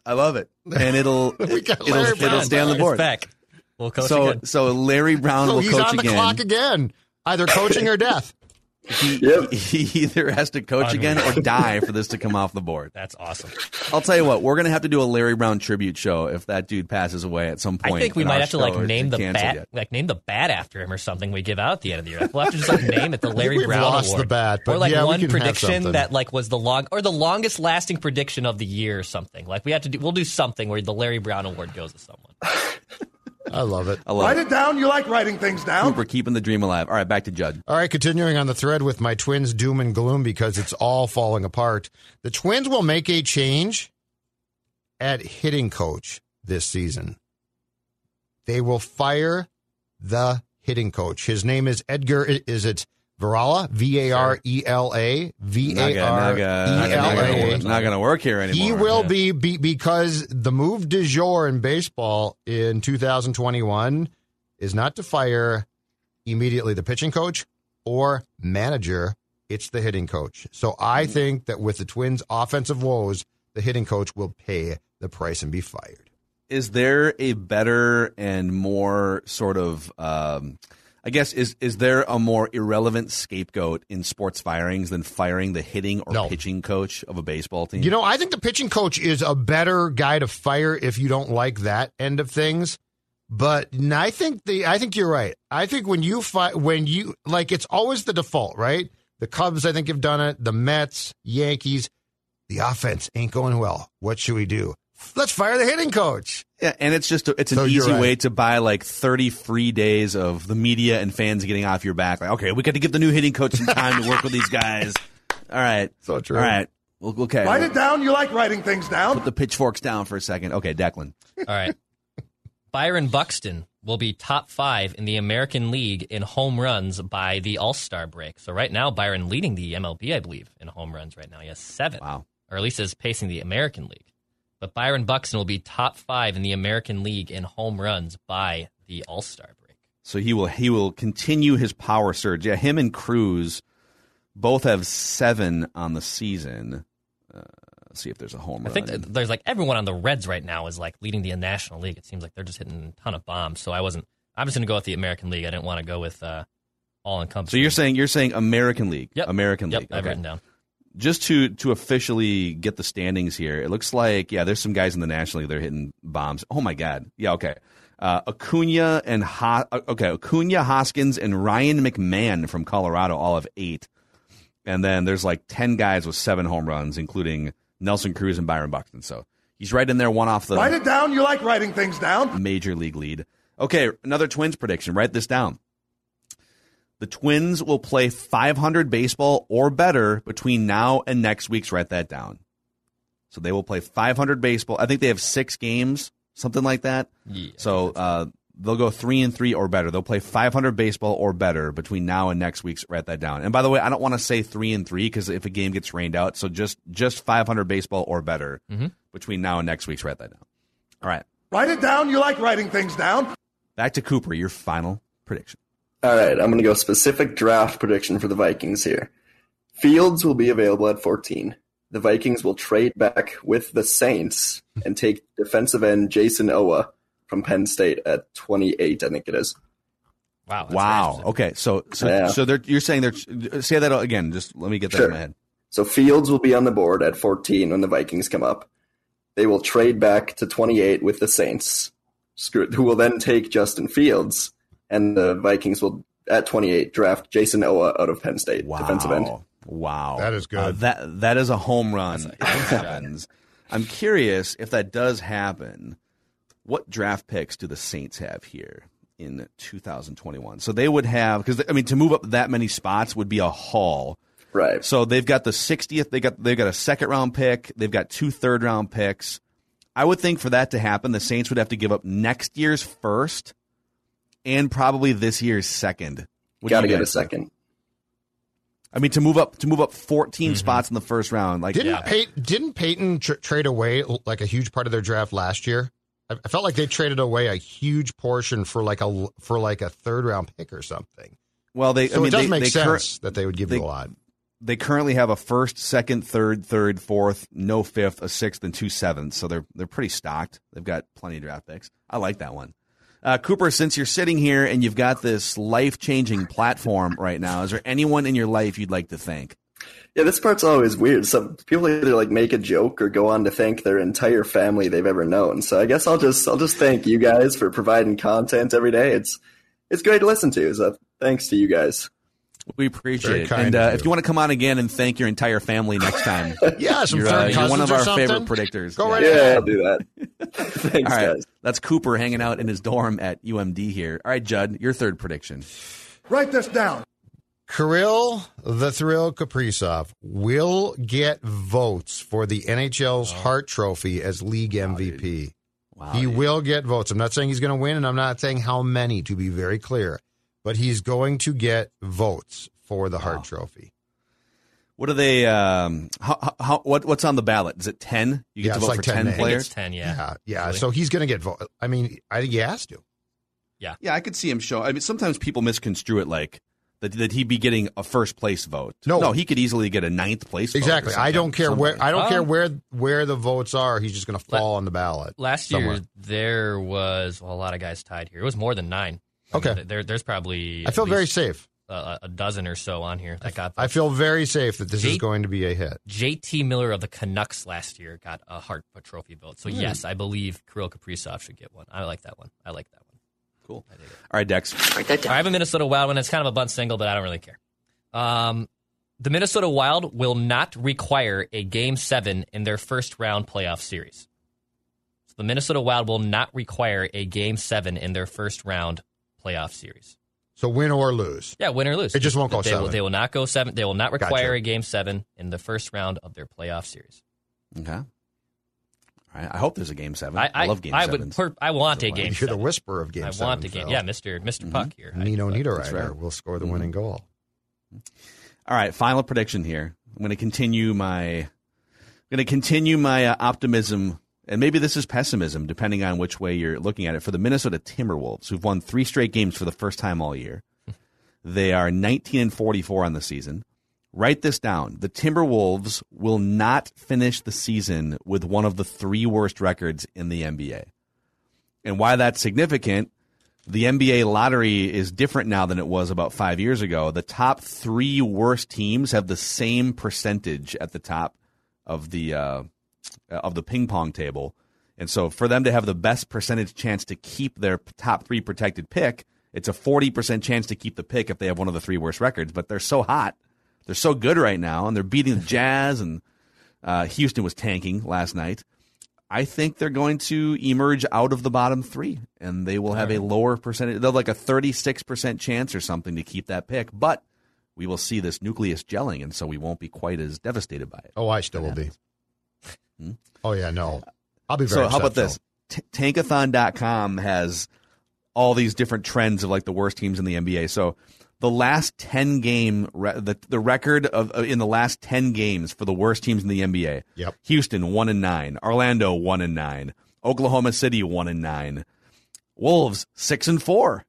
I love it, and it'll We got it'll, it'll stay on the board. back. We'll coach So again. so Larry Brown So will he's on the again. clock again, either coaching or death. He, Yep. he either has to coach again or die for this to come off the board. That's awesome. I'll tell you what, we're gonna have to do a Larry Brown tribute show if that dude passes away at some point. I think we might have to like name the bat, yet. like name the bat after him or something. We give out at the end of the year. We'll have to just like name it the Larry we've Brown lost Award. the bat, but or like yeah, one prediction that like was the long or the longest lasting prediction of the year or something. Like we have to do. We'll do something where the Larry Brown Award goes to someone. I love it. I love Write it. it down. You like writing things down. Cooper keeping the dream alive. All right, back to Judd. All right, continuing on the thread with my twins' doom and gloom because it's all falling apart. The twins will make a change at hitting coach this season. They will fire the hitting coach. His name is Edgar. Is it Varela? V A R E L A, V A R E L A. Not gonna, not gonna, not gonna- L A. not gonna work here anymore. He will Yeah. be, be because the move du jour in baseball in 2021 is not to fire immediately the pitching coach or manager. It's the hitting coach. So I think that with the Twins' offensive woes, the hitting coach will pay the price and be fired. Is there a better and more sort of, um, I guess, is is there a more irrelevant scapegoat in sports firings than firing the hitting or No. pitching coach of a baseball team? You know, I think the pitching coach is a better guy to fire if you don't like that end of things. But I think the I think you're right. I think when you fi- when you like it's always the default, right? The Cubs I think have done it, the Mets, Yankees, the offense ain't going well. What should we do? Let's fire the hitting coach. Yeah, and it's just a, it's an So easy right. way to buy like thirty free days of the media and fans getting off your back. Like, okay, we got to give the new hitting coach some time to work with these guys. All right, So true. All right, well, okay. Write it down. You like writing things down. Put the pitchforks down for a second. Okay, Declan. All right. Byron Buxton will be top five in the American League in home runs by the All Star break. So right now, Byron leading the MLB, I believe, in home runs right now. He has seven. Wow. Or at least is pacing the American League. But Byron Buxton will be top five in the American League in home runs by the All Star break. So he will he will continue his power surge. Yeah, him and Cruz both have seven on the season. Uh, let's see if there's a home I run. I think there's like everyone on the Reds right now is like leading the National League. It seems like they're just hitting a ton of bombs. So I wasn't. I'm just going to go with the American League. I didn't want to go with uh, all encompassing. so you're saying you're saying American League. Yep. American Yep, League. I've Okay. written down. Just to to officially get the standings here, it looks like yeah, there's some guys in the National League that are hitting bombs. Oh my God. Yeah. Okay. Uh, Acuna and Ho- uh, okay, Acuna, Hoskins, and Ryan McMahon from Colorado all have eight, and then there's like ten guys with seven home runs, including Nelson Cruz and Byron Buxton. So he's right in there, one off the Write it down. You like writing things down. major league lead. Okay, another Twins prediction. Write this down. The Twins will play 500 baseball or better between now and next week's. Write that down. So they will play 500 baseball. I think they have six games, something like that. Yeah, So uh, they'll go three and three or better. They'll play 500 baseball or better between now and next week's. Write that down. And by the way, I don't want to say three and three because if a game gets rained out, so just just 500 baseball or better between now and next week's. Write that down. All right. Write it down. You like writing things down. Back to Cooper, your final prediction. All right, I'm going to go specific draft prediction for the Vikings here. Fields will be available at 14. The Vikings will trade back with the Saints and take defensive end Jayson Oweh from Penn State at 28, I think it is. Wow. Wow. Okay. So so Yeah. so they're, you're saying they're say that again. Just let me get that Sure. in my head. So Fields will be on the board at 14 when the Vikings come up. They will trade back to 28 with the Saints. screw, who will then take Justin Fields, and the Vikings will at 28 draft Jayson Oweh out of Penn State, Wow. defensive end. Wow. That is good. Uh, that that is a home run. happens. I'm curious if that does happen. What draft picks do the Saints have here in 2021? So they would have because I mean to move up that many spots would be a haul. Right. So they've got the 60th. They got they've got a second round pick. They've got two third round picks. I would think for that to happen, the Saints would have to give up next year's first and probably this year's second. What Got to get a second. I mean, to move up to move up 14 Mm-hmm. spots in the first round, like Didn't Yeah. Pey- didn't Payton tr- trade away like a huge part of their draft last year? I, I felt like they traded away a huge portion for like a for like a third round pick or something. well, they. So I mean, it does they, make they sense cur- that they would give they- you a lot. they currently have a first, second, third, third, fourth, no fifth, a sixth, and two sevenths. So they're they're pretty stocked. They've got plenty of draft picks. I like that one. Uh, Cooper, since you're sitting here and you've got this life changing platform right now, is there anyone in your life you'd like to thank? Yeah, this part's always weird. Some people either like make a joke or go on to thank their entire family they've ever known. So I guess I'll just I'll just thank you guys for providing content every day. It's it's great to listen to. So thanks to you guys. We appreciate Very it. And uh, you. if you want to come on again and thank your entire family next time, Yeah, some you're, uh, third you're one of or our something. favorite predictors. Go right Yeah, ahead. I'll do that. thanks, All right, guys. that's Cooper hanging out in his dorm at UMD here. All right, Judd, your third prediction. Write this down. Kirill the Thrill Kaprizov will get votes for the NHL's Hart Trophy as league MVP. Wow, he dude. will get votes. I'm not saying he's going to win, and I'm not saying how many, to be very clear, but he's going to get votes for the Hart Trophy. What are they? Um, how, how, how, what, what's on the ballot? Is it ten? You get Yeah, to it's vote like for 10 ten names. I think players. it's 10, yeah. Yeah, yeah. Really? So he's going to get vote. I mean, I think he has to. Yeah, yeah. I could see him show. I mean, sometimes people misconstrue it like that, that he'd be getting a first place vote. No. no, he could easily get a ninth place. vote Exactly. I don't care something. where I don't Um, care where where the votes are. He's just going to fall on the ballot. Last somewhere. year, there was well, a lot of guys tied here. It was more than nine. I Okay. mean, there, there's probably I feel very safe. a, a dozen or so on here that got. I feel very safe that this is going to be a hit. JT Miller of the Canucks last year got a Hart Trophy vote. So yes, I believe Kirill Kaprizov should get one. I like that one. I like that one. Cool. All right, Dex. I have a Minnesota Wild one. It's kind of a bunt single, but I don't really care. Um, the Minnesota Wild will not require a Game Seven in their first round playoff series. So the Minnesota Wild will not require a Game Seven in their first round playoff series. So win or lose. Yeah, win or lose. It just won't go they Will, seven. they will not go seven. They will not require Gotcha. a Game Seven in the first round of their playoff series. Okay. All right. I hope there's a game seven. I, I, I love game I sevens. would. Per, I want a So, uh, game. You're seven. the whisperer of game I seven. want a game. Phil. Yeah, Mister Mister Mm-hmm. Puck here. I- Nino but- Niederreiter right. will score the Mm-hmm. winning goal. All right, final prediction here. I'm going to continue my I'm going to continue my uh, optimism and maybe this is pessimism depending on which way you're looking at it for the Minnesota Timberwolves who've won 3 straight games for the first time all year. They are 19 and 44 on the season. Write this down. The Timberwolves will not finish the season with one of the three worst records in the NBA. And why that's significant the NBA lottery is different now than it was about five years ago. The top three worst teams have the same percentage at the top of the uh, of the ping pong table, and so for them to have the best percentage chance to keep their top three protected pick, it's a forty percent chance to keep the pick if they have one of the three worst records. But they're so hot, they're so good right now, and they're beating the Jazz and uh, Houston was tanking last night. I think they're going to emerge out of the bottom three, and they will have a lower percentage. They'll like a thirty-six percent chance or something to keep that pick, but we will see this nucleus gelling, and so we won't be quite as devastated by it. Oh, I still will be. Oh yeah, no. I'll be very So how about this? T- Tankathon.com has all these different trends of like the worst teams in the NBA. So the last 10 game re- the the record of uh, in the last 10 games for the worst teams in the NBA. Yep. Houston 1 and 9, Orlando 1 and 9, Oklahoma City 1 and 9, Wolves 6 and 4.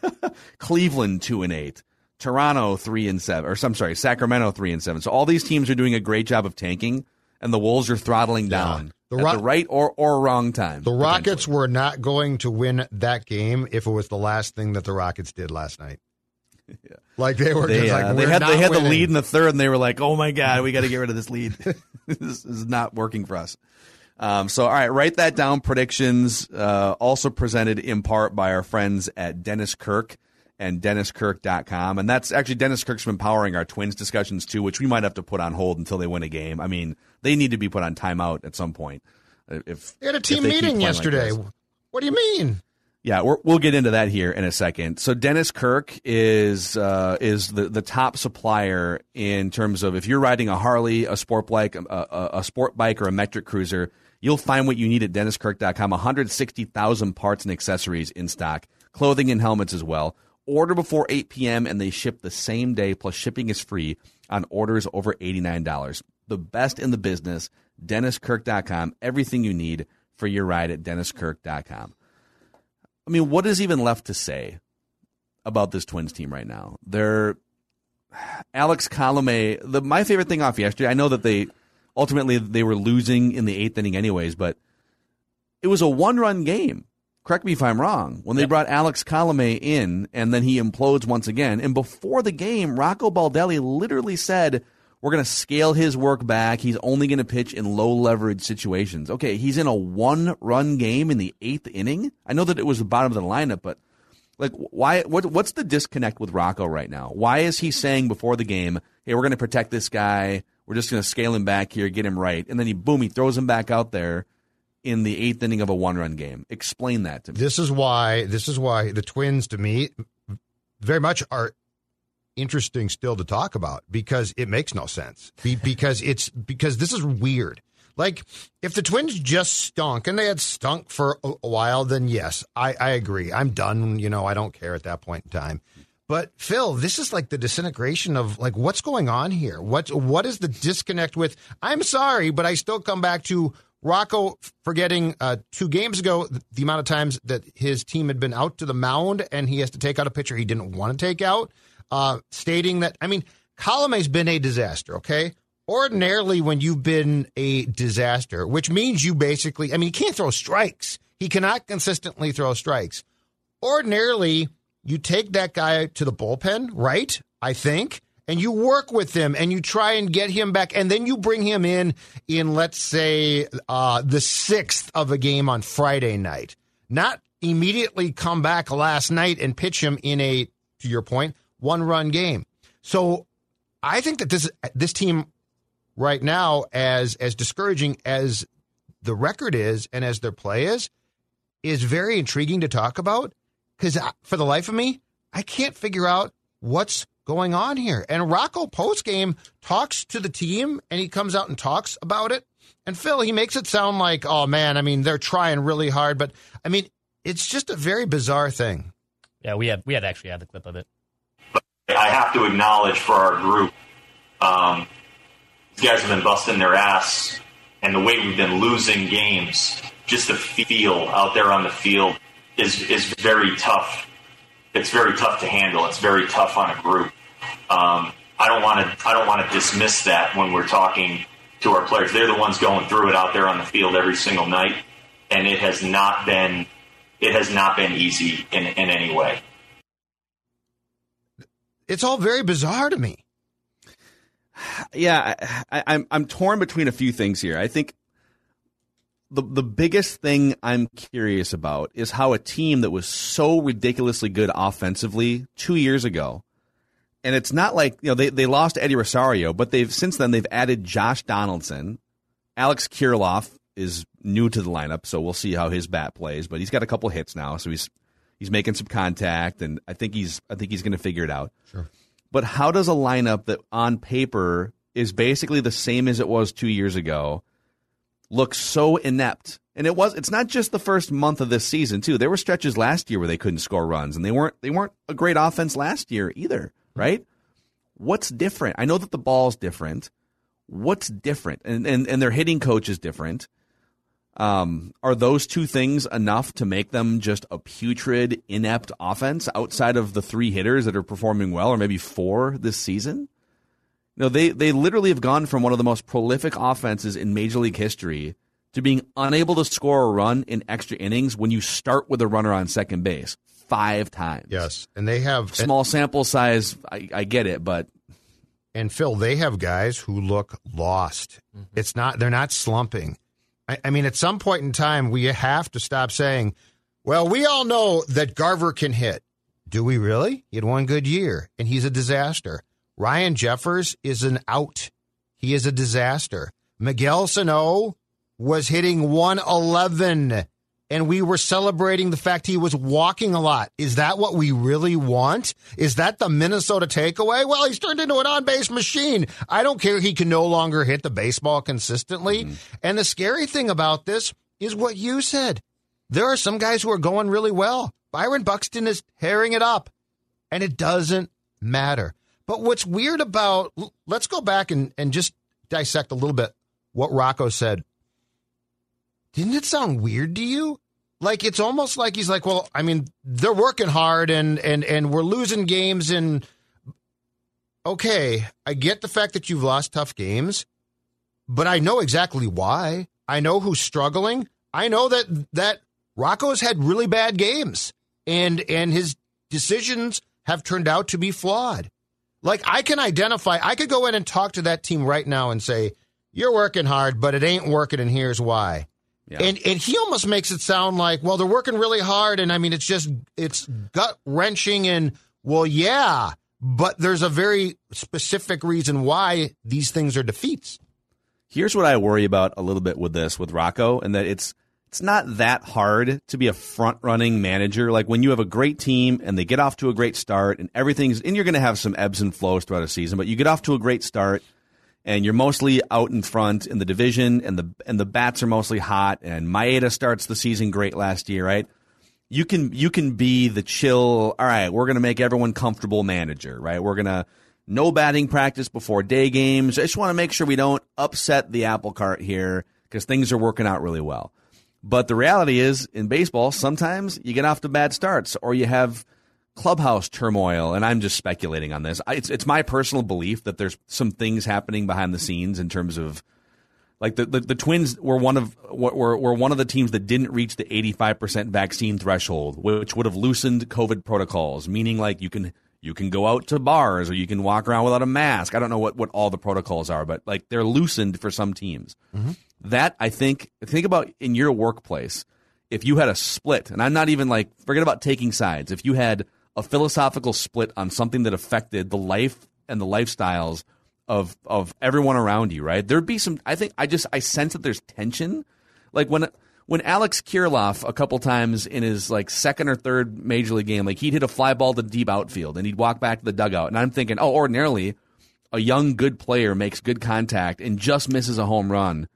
Cleveland 2 and 8. Toronto 3 and 7 or I'm sorry, Sacramento 3 and 7. So all these teams are doing a great job of tanking and the Wolves are throttling down The at Ro- the right or, or wrong time. The Rockets were not going to win that game if it was the last thing that the Rockets did last night. yeah. Like they were They, just like uh, they "We're had they had the lead in the third, and they were like, "Oh my god, we got to get rid of this lead. this is not working for us." Um, so, all right, write that down. Predictions uh, also presented in part by our friends at Dennis Kirk and DennisKirk.com. And that's actually Dennis Kirk's been powering our Twins discussions too, which we might have to put on hold until they win a game. I mean, they need to be put on timeout at some point. uh, If They had a team if they keep meeting playing like yesterday. what do you mean? Yeah, we're, we'll get into that here in a second. So Dennis Kirk is uh, is the, the top supplier in terms of if you're riding a Harley, a sport bike, a, a, a sport bike, or a metric cruiser, you'll find what you need at DennisKirk.com. 160,000 parts and accessories in stock, clothing and helmets as well. Order before 8 p.m. and they ship the same day. Plus shipping is free on orders over $89. The best in the business. DennisKirk.com. Everything you need for your ride at DennisKirk.com. I mean, what is even left to say about this Twins team right now? They're Alex Colome. The my favorite thing off yesterday. I know that they ultimately they were losing in the eighth inning, anyways, but it was a one-run game. Correct me if I'm wrong. When they brought Alex Colome in, and then he implodes once again, and before the game, Rocco Baldelli literally said, "We're going to scale his work back. He's only going to pitch in low leverage situations." Okay, he's in a one-run game in the eighth inning. I know that it was the bottom of the lineup, but like, why? What, what's the disconnect with Rocco right now? Why is he saying before the game, "Hey, we're going to protect this guy. We're just going to scale him back here, get him right," and then he boom, he throws him back out there in the eighth inning of a one-run game. Explain that to me. This is why this is why the Twins to me very much are interesting still to talk about because it makes no sense. Be, because it's because this is weird. Like if the Twins just stunk and they had stunk for a, a while, then yes, I, I agree. I'm done. You know, I don't care at that point in time. But Phil, this is like the disintegration of like what's going on here. What what is the disconnect with? I'm sorry, but I still come back to Rocco forgetting uh, two games ago the amount of times that his team had been out to the mound and he has to take out a pitcher he didn't want to take out, uh, stating that I mean Colome's been a disaster. Okay, ordinarily when you've been a disaster, which means you basically I mean he can't throw strikes. He cannot consistently throw strikes. Ordinarily, you take that guy to the bullpen, right? I think and you work with him and you try and get him back and then you bring him in in let's say uh, the sixth of a game on friday night. Not immediately come back last night and pitch him in a to your point one run game. So i think that this this team right now as as discouraging as the record is and as their play is is very intriguing to talk about because for the life of me i can't figure out what's going on here. And Rocco post game talks to the team and he comes out and talks about it. And Phil, he makes it sound like, oh man, I mean, they're trying really hard, but I mean, it's just a very bizarre thing. Yeah, we had we had actually had the clip of it. I have to acknowledge for our group, um, these guys have been busting their ass, and the way we've been losing games, just the feel out there on the field is is very tough. It's very tough to handle. It's very tough on a group. Um, I don't want to. I don't want to dismiss that when we're talking to our players. They're the ones going through it out there on the field every single night, and it has not been. It has not been easy in in any way. It's all very bizarre to me. Yeah, I, I, I'm I'm torn between a few things here. I think the the biggest thing I'm curious about is how a team that was so ridiculously good offensively two years ago, and it's not like you know they, they lost Eddie Rosario, but they've since then they've added Josh Donaldson, Alex Kirilloff is new to the lineup, so we'll see how his bat plays. But he's got a couple hits now, so he's he's making some contact, and I think he's I think he's going to figure it out. Sure. But how does a lineup that on paper is basically the same as it was two years ago look so inept? And it was it's not just the first month of this season too. There were stretches last year where they couldn't score runs and they weren't they weren't a great offense last year either, right? What's different? I know that the ball's different. What's different? And and, and their hitting coach is different. Um, are those two things enough to make them just a putrid, inept offense outside of the three hitters that are performing well, or maybe four this season? Know, they they literally have gone from one of the most prolific offenses in Major League history to being unable to score a run in extra innings when you start with a runner on second base five times. Yes, and they have Small sample size, I, I get it, but and Phil, they have guys who look lost. Mm-hmm. It's not they're not slumping. I, I mean, at some point in time, we have to stop saying, well, we all know that Garver can hit. Do we really? He had one good year, and he's a disaster. Ryan Jeffers is an out. He is a disaster. Miguel Sano was hitting 111 and we were celebrating the fact he was walking a lot. Is that what we really want? Is that the Minnesota takeaway? Well, he's turned into an on base machine. I don't care. He can no longer hit the baseball consistently. Mm. And the scary thing about this is what you said. There are some guys who are going really well. Byron Buxton is tearing it up, and it doesn't matter. But what's weird about, let's go back and, and just dissect a little bit what Rocco said didn't it sound weird to you? Like it's almost like he's like, well, I mean, they're working hard and and and we're losing games and okay, I get the fact that you've lost tough games, but I know exactly why. I know who's struggling. I know that that Rocco's had really bad games and and his decisions have turned out to be flawed. Like I can identify, I could go in and talk to that team right now and say, "You're working hard, but it ain't working and here's why." Yeah. And and he almost makes it sound like, well, they're working really hard, and I mean, it's just it's gut wrenching, and well, yeah, but there's a very specific reason why these things are defeats. Here's what I worry about a little bit with this with Rocco, and that it's it's not that hard to be a front running manager. Like when you have a great team and they get off to a great start, and everything's and you're going to have some ebbs and flows throughout a season, but you get off to a great start and you're mostly out in front in the division, and the and the bats are mostly hot. And Maeda starts the season great last year, right? You can you can be the chill. All right, we're gonna make everyone comfortable manager, right? We're gonna no batting practice before day games. I just want to make sure we don't upset the apple cart here because things are working out really well. But the reality is, in baseball, sometimes you get off to bad starts or you have clubhouse turmoil, and I'm just speculating on this. It's it's my personal belief that there's some things happening behind the scenes in terms of like the, the, the Twins were one of were, were one of the teams that didn't reach the 85% vaccine threshold, which would have loosened COVID protocols, meaning like you can you can go out to bars or you can walk around without a mask. I don't know what, what all the protocols are, but like they're loosened for some teams. Mm-hmm. That I think think about in your workplace. If you had a split, and I'm not even like forget about taking sides. If you had a philosophical split on something that affected the life and the lifestyles of of everyone around you, right? There'd be some. I think I just I sense that there's tension. Like when when Alex Kirilloff a couple times in his like second or third major league game, like he'd hit a fly ball to deep outfield and he'd walk back to the dugout, and I'm thinking, oh, ordinarily a young good player makes good contact and just misses a home run.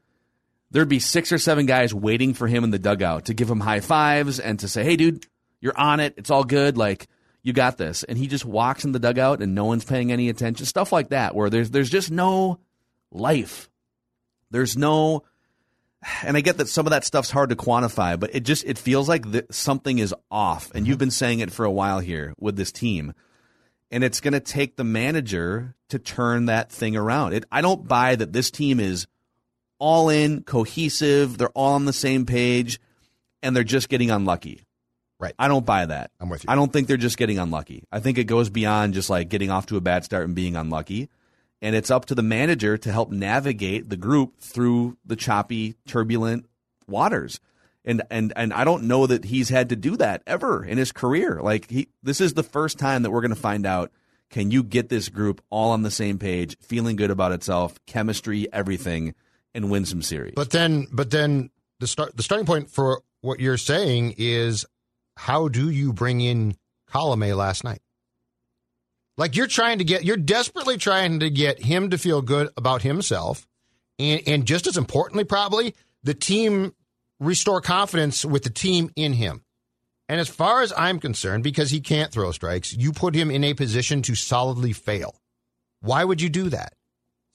There'd be six or seven guys waiting for him in the dugout to give him high fives and to say, "Hey, dude, you're on it. It's all good." Like you got this. And he just walks in the dugout and no one's paying any attention. Stuff like that, where there's there's just no life. There's no and I get that some of that stuff's hard to quantify, but it just it feels like th- something is off. And you've mm-hmm. been saying it for a while here with this team. And it's going to take the manager to turn that thing around. It, I don't buy that this team is all in, cohesive, they're all on the same page, and they're just getting unlucky. Right. I don't buy that. I'm with you. I don't think they're just getting unlucky. I think it goes beyond just like getting off to a bad start and being unlucky. And it's up to the manager to help navigate the group through the choppy, turbulent waters. And and and I don't know that he's had to do that ever in his career. Like he this is the first time that we're going to find out can you get this group all on the same page, feeling good about itself, chemistry, everything and win some series. But then but then the start the starting point for what you're saying is how do you bring in Colome last night? Like you're trying to get, you're desperately trying to get him to feel good about himself. And, and just as importantly, probably, the team restore confidence with the team in him. And as far as I'm concerned, because he can't throw strikes, you put him in a position to solidly fail. Why would you do that?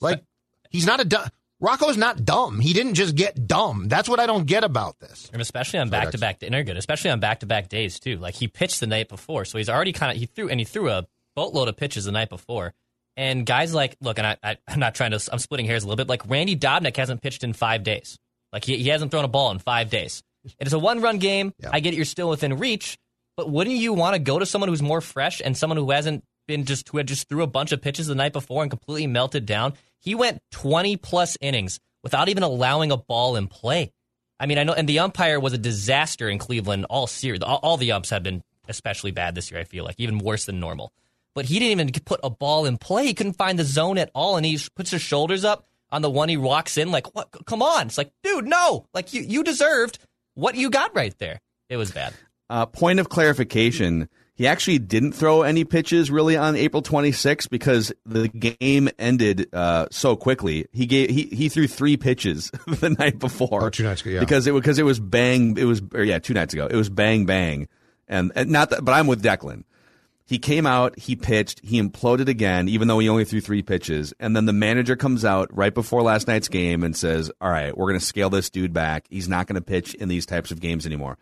Like, he's not a Rocco's not dumb. He didn't just get dumb. That's what I don't get about this. And especially on back to back, and good. Especially on back to back days too. Like he pitched the night before, so he's already kind of he threw and he threw a boatload of pitches the night before. And guys like look, and I, I am not trying to I'm splitting hairs a little bit. Like Randy Dobnak hasn't pitched in five days. Like he, he hasn't thrown a ball in five days. It is a one run game. Yeah. I get it. You're still within reach, but wouldn't you want to go to someone who's more fresh and someone who hasn't been just who had just threw a bunch of pitches the night before and completely melted down? He went 20 plus innings without even allowing a ball in play. I mean, I know, and the umpire was a disaster in Cleveland all series. All, all the umps have been especially bad this year. I feel like even worse than normal. But he didn't even put a ball in play. He couldn't find the zone at all, and he puts his shoulders up on the one he walks in. Like, what? Come on! It's like, dude, no! Like you, you deserved what you got right there. It was bad. Uh, point of clarification. He actually didn't throw any pitches really on April 26th because the game ended uh, so quickly. He gave he, he threw three pitches the night before. Or two nights ago, yeah. Because it because it was bang. It was or yeah, two nights ago. It was bang bang, and, and not that. But I'm with Declan. He came out, he pitched, he imploded again, even though he only threw three pitches. And then the manager comes out right before last night's game and says, "All right, we're going to scale this dude back. He's not going to pitch in these types of games anymore."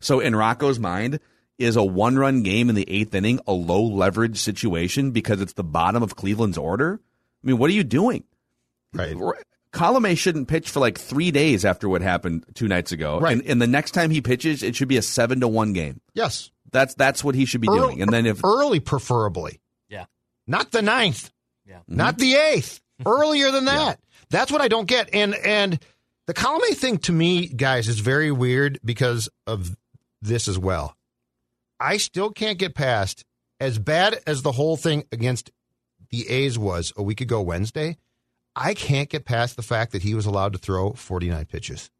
So in Rocco's mind is a one run game in the eighth inning a low leverage situation because it's the bottom of Cleveland's order? I mean, what are you doing? Right. Colome shouldn't pitch for like three days after what happened two nights ago. Right. And, and the next time he pitches, it should be a seven to one game. Yes. That's that's what he should be Early- doing. And then if early, preferably, Yeah. not the ninth, Yeah. Mm-hmm. not the eighth, earlier than that. That's what I don't get. And and the Colome thing to me, guys, is very weird because of this as well. I still can't get past as bad as the whole thing against the A's was a week ago Wednesday. I can't get past the fact that he was allowed to throw 49 pitches.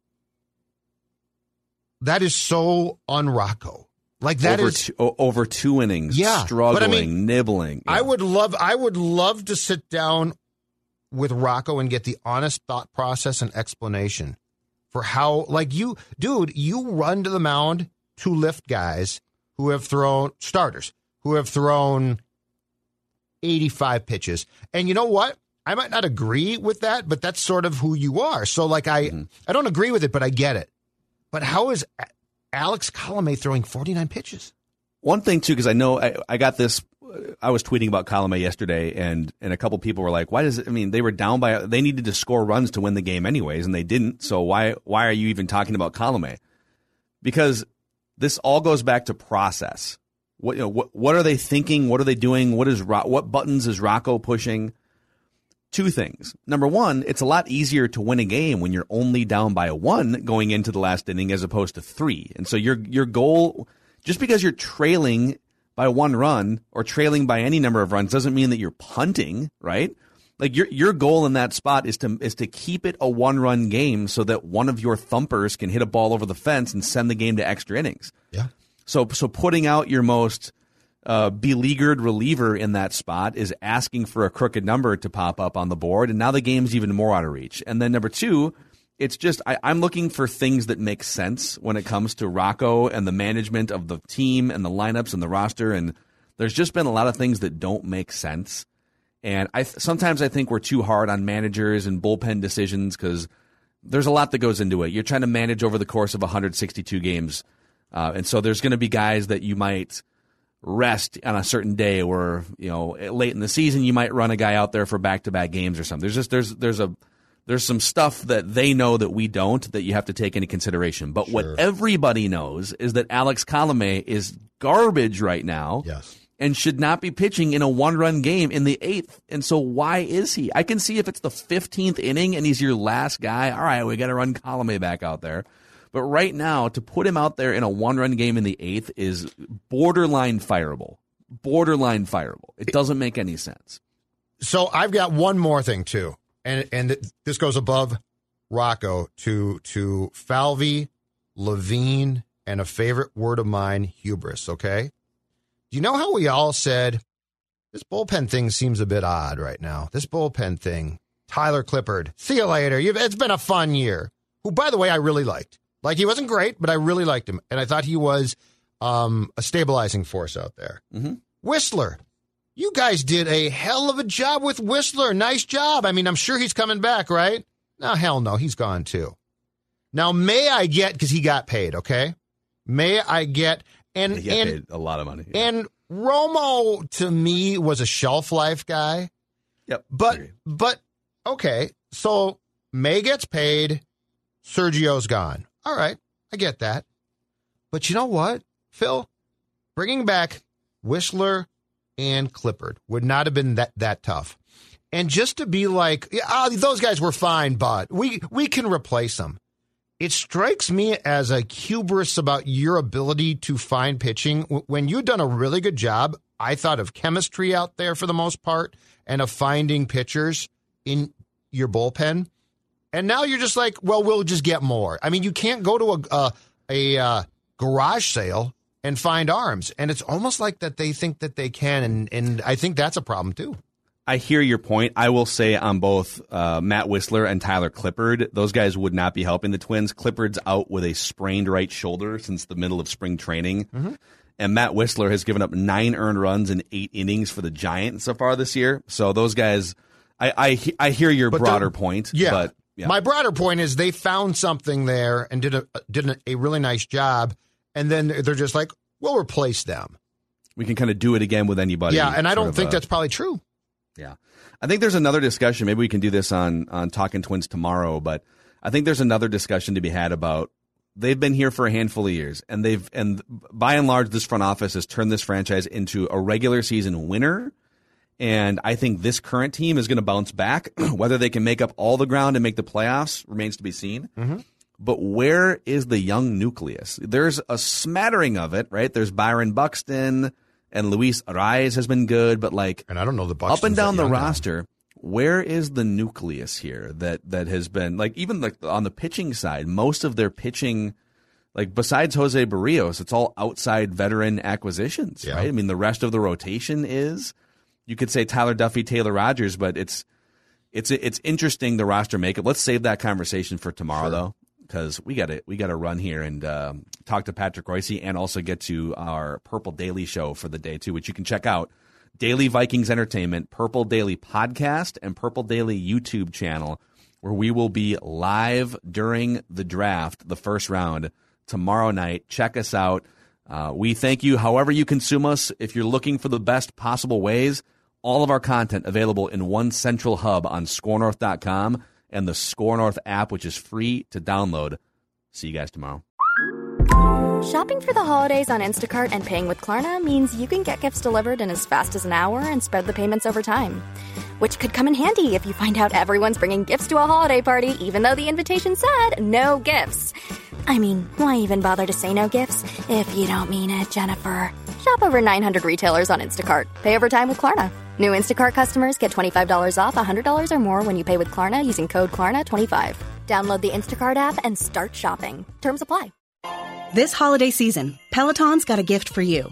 That is so un-Rocco. Like that over is two, over two innings, Yeah, but I struggling, mean, nibbling. I would love I would love to sit down with Rocco and get the honest thought process and explanation for how like you dude, you run to the mound to lift guys who have thrown starters, who have thrown 85 pitches. And you know what? I might not agree with that, but that's sort of who you are. So like I I don't agree with it, but I get it. But how is Alex Colome throwing 49 pitches? One thing too, because I know I, I got this. uh, I was tweeting about Colome yesterday, and and a couple people were like, "Why does it?" I mean, they were down by. They needed to score runs to win the game anyways, and they didn't. So why why are you even talking about Colome? Because this all goes back to process. What you know, what what are they thinking? What are they doing? What is what buttons is Rocco pushing? Two things. Number one, it's a lot easier to win a game when you're only down by a one going into the last inning as opposed to three. And so your your goal, just because you're trailing by one run or trailing by any number of runs, doesn't mean that you're punting, right? Like your your goal in that spot is to is to keep it a one run game so that one of your thumpers can hit a ball over the fence and send the game to extra innings. Yeah. So so putting out your most uh, beleaguered reliever in that spot is asking for a crooked number to pop up on the board, and now the game's even more out of reach. And then number two, it's just I, I'm looking for things that make sense when it comes to Rocco and the management of the team and the lineups and the roster. And there's just been a lot of things that don't make sense. And I sometimes I think we're too hard on managers and bullpen decisions because there's a lot that goes into it. You're trying to manage over the course of 162 games, uh, and so there's going to be guys that you might rest on a certain day, or you know, late in the season you might run a guy out there for back to back games or something. There's just there's there's a there's some stuff that they know that we don't that you have to take into consideration. But what everybody knows is that Alex Colome is garbage right now Yes. And should not be pitching in a one run game in the eighth. And so why is he? I can see if it's the 15th inning and he's your last guy. All right, we got to run Colome back out there. But right now, to put him out there in a one run game in the eighth is borderline fireable. Borderline fireable. It doesn't make any sense. So I've got one more thing too, and and this goes above Rocco to to Falvey, Levine, and a favorite word of mine, hubris. Okay, you know how we all said this bullpen thing seems a bit odd right now? This bullpen thing, Tyler Clippard, see you later. You've, it's been a fun year. Who, by the way, I really liked. Like he wasn't great, but I really liked him, and I thought he was um, a stabilizing force out there. Mm-hmm. Wisler, you guys did a hell of a job with Wisler. Nice job. I mean, I'm sure he's coming back, right? No, hell no, he's gone too. Now, may I get because he got paid? Okay, may I get and He and a lot of money. and Romo to me was a shelf life guy. Yep. But but okay, so May gets paid, Sergio's gone. All right, I get that. But you know what, Phil? Bringing back Wisler and Clippard would not have been that that tough. And just to be like, yeah, ah, those guys were fine, but we we can replace them. It strikes me as a hubris about your ability to find pitching. When you've done a really good job, I thought of chemistry out there for the most part and of finding pitchers in your bullpen. And now you're just like, well, we'll just get more. I mean, you can't go to a a, a uh, garage sale and find arms, and it's almost like that they think that they can, and and I think that's a problem too. I hear your point. I will say on both uh, Matt Wisler and Tyler Clippard, those guys would not be helping the Twins. Clippard's out with a sprained right shoulder since the middle of spring training. Mm-hmm. And Matt Wisler has given up nine earned runs in eight innings for the Giants so far this year. So those guys, I I, I hear your but broader point. Yeah, but yeah. my broader point is they found something there and did a did a, really nice job, and then they're just like, we'll replace them. We can kind of do it again with anybody. Yeah, and I don't think a, that's probably true. Yeah. I think there's another discussion. Maybe we can do this on, on Talking Twins tomorrow, but I think there's another discussion to be had about they've been here for a handful of years and they've, and by and large, this front office has turned this franchise into a regular season winner. And I think this current team is going to bounce back. Whether they can make up all the ground and make the playoffs remains to be seen. Mm-hmm. But where is the young nucleus? There's a smattering of it, right? There's Byron Buxton and Luis Arraez has been good, but like and I don't know the Buxton's up and down the roster. Where is the nucleus here that that has been like even like on the pitching side? Most of their pitching, like besides Jose Berrios, it's all outside veteran acquisitions, yeah. right? I mean, the rest of the rotation is you could say Tyler Duffey, Taylor Rogers, but it's it's it's interesting the roster makeup. Let's save that conversation for tomorrow, sure. though because we got to we got to run here and um, talk to Patrick Royce and also get to our Purple Daily show for the day too, which you can check out. Daily Vikings Entertainment, Purple Daily podcast, and Purple Daily YouTube channel, where we will be live during the draft, the first round tomorrow night. Check us out. Uh, we thank you, however you consume us. If you're looking for the best possible ways, all of our content available in one central hub on SKORNorth.com and the SKOR North app, which is free to download. See you guys tomorrow. Shopping for the holidays on Instacart and paying with Klarna means you can get gifts delivered in as fast as an hour and spread the payments over time. Which could come in handy if you find out everyone's bringing gifts to a holiday party, even though the invitation said no gifts. I mean, why even bother to say no gifts if you don't mean it, Jennifer? Shop over 900 retailers on Instacart. Pay over time with Klarna. New Instacart customers get $25 off $100 or more when you pay with Klarna using code KLARNA25. Download the Instacart app and start shopping. Terms apply. This holiday season, Peloton's got a gift for you.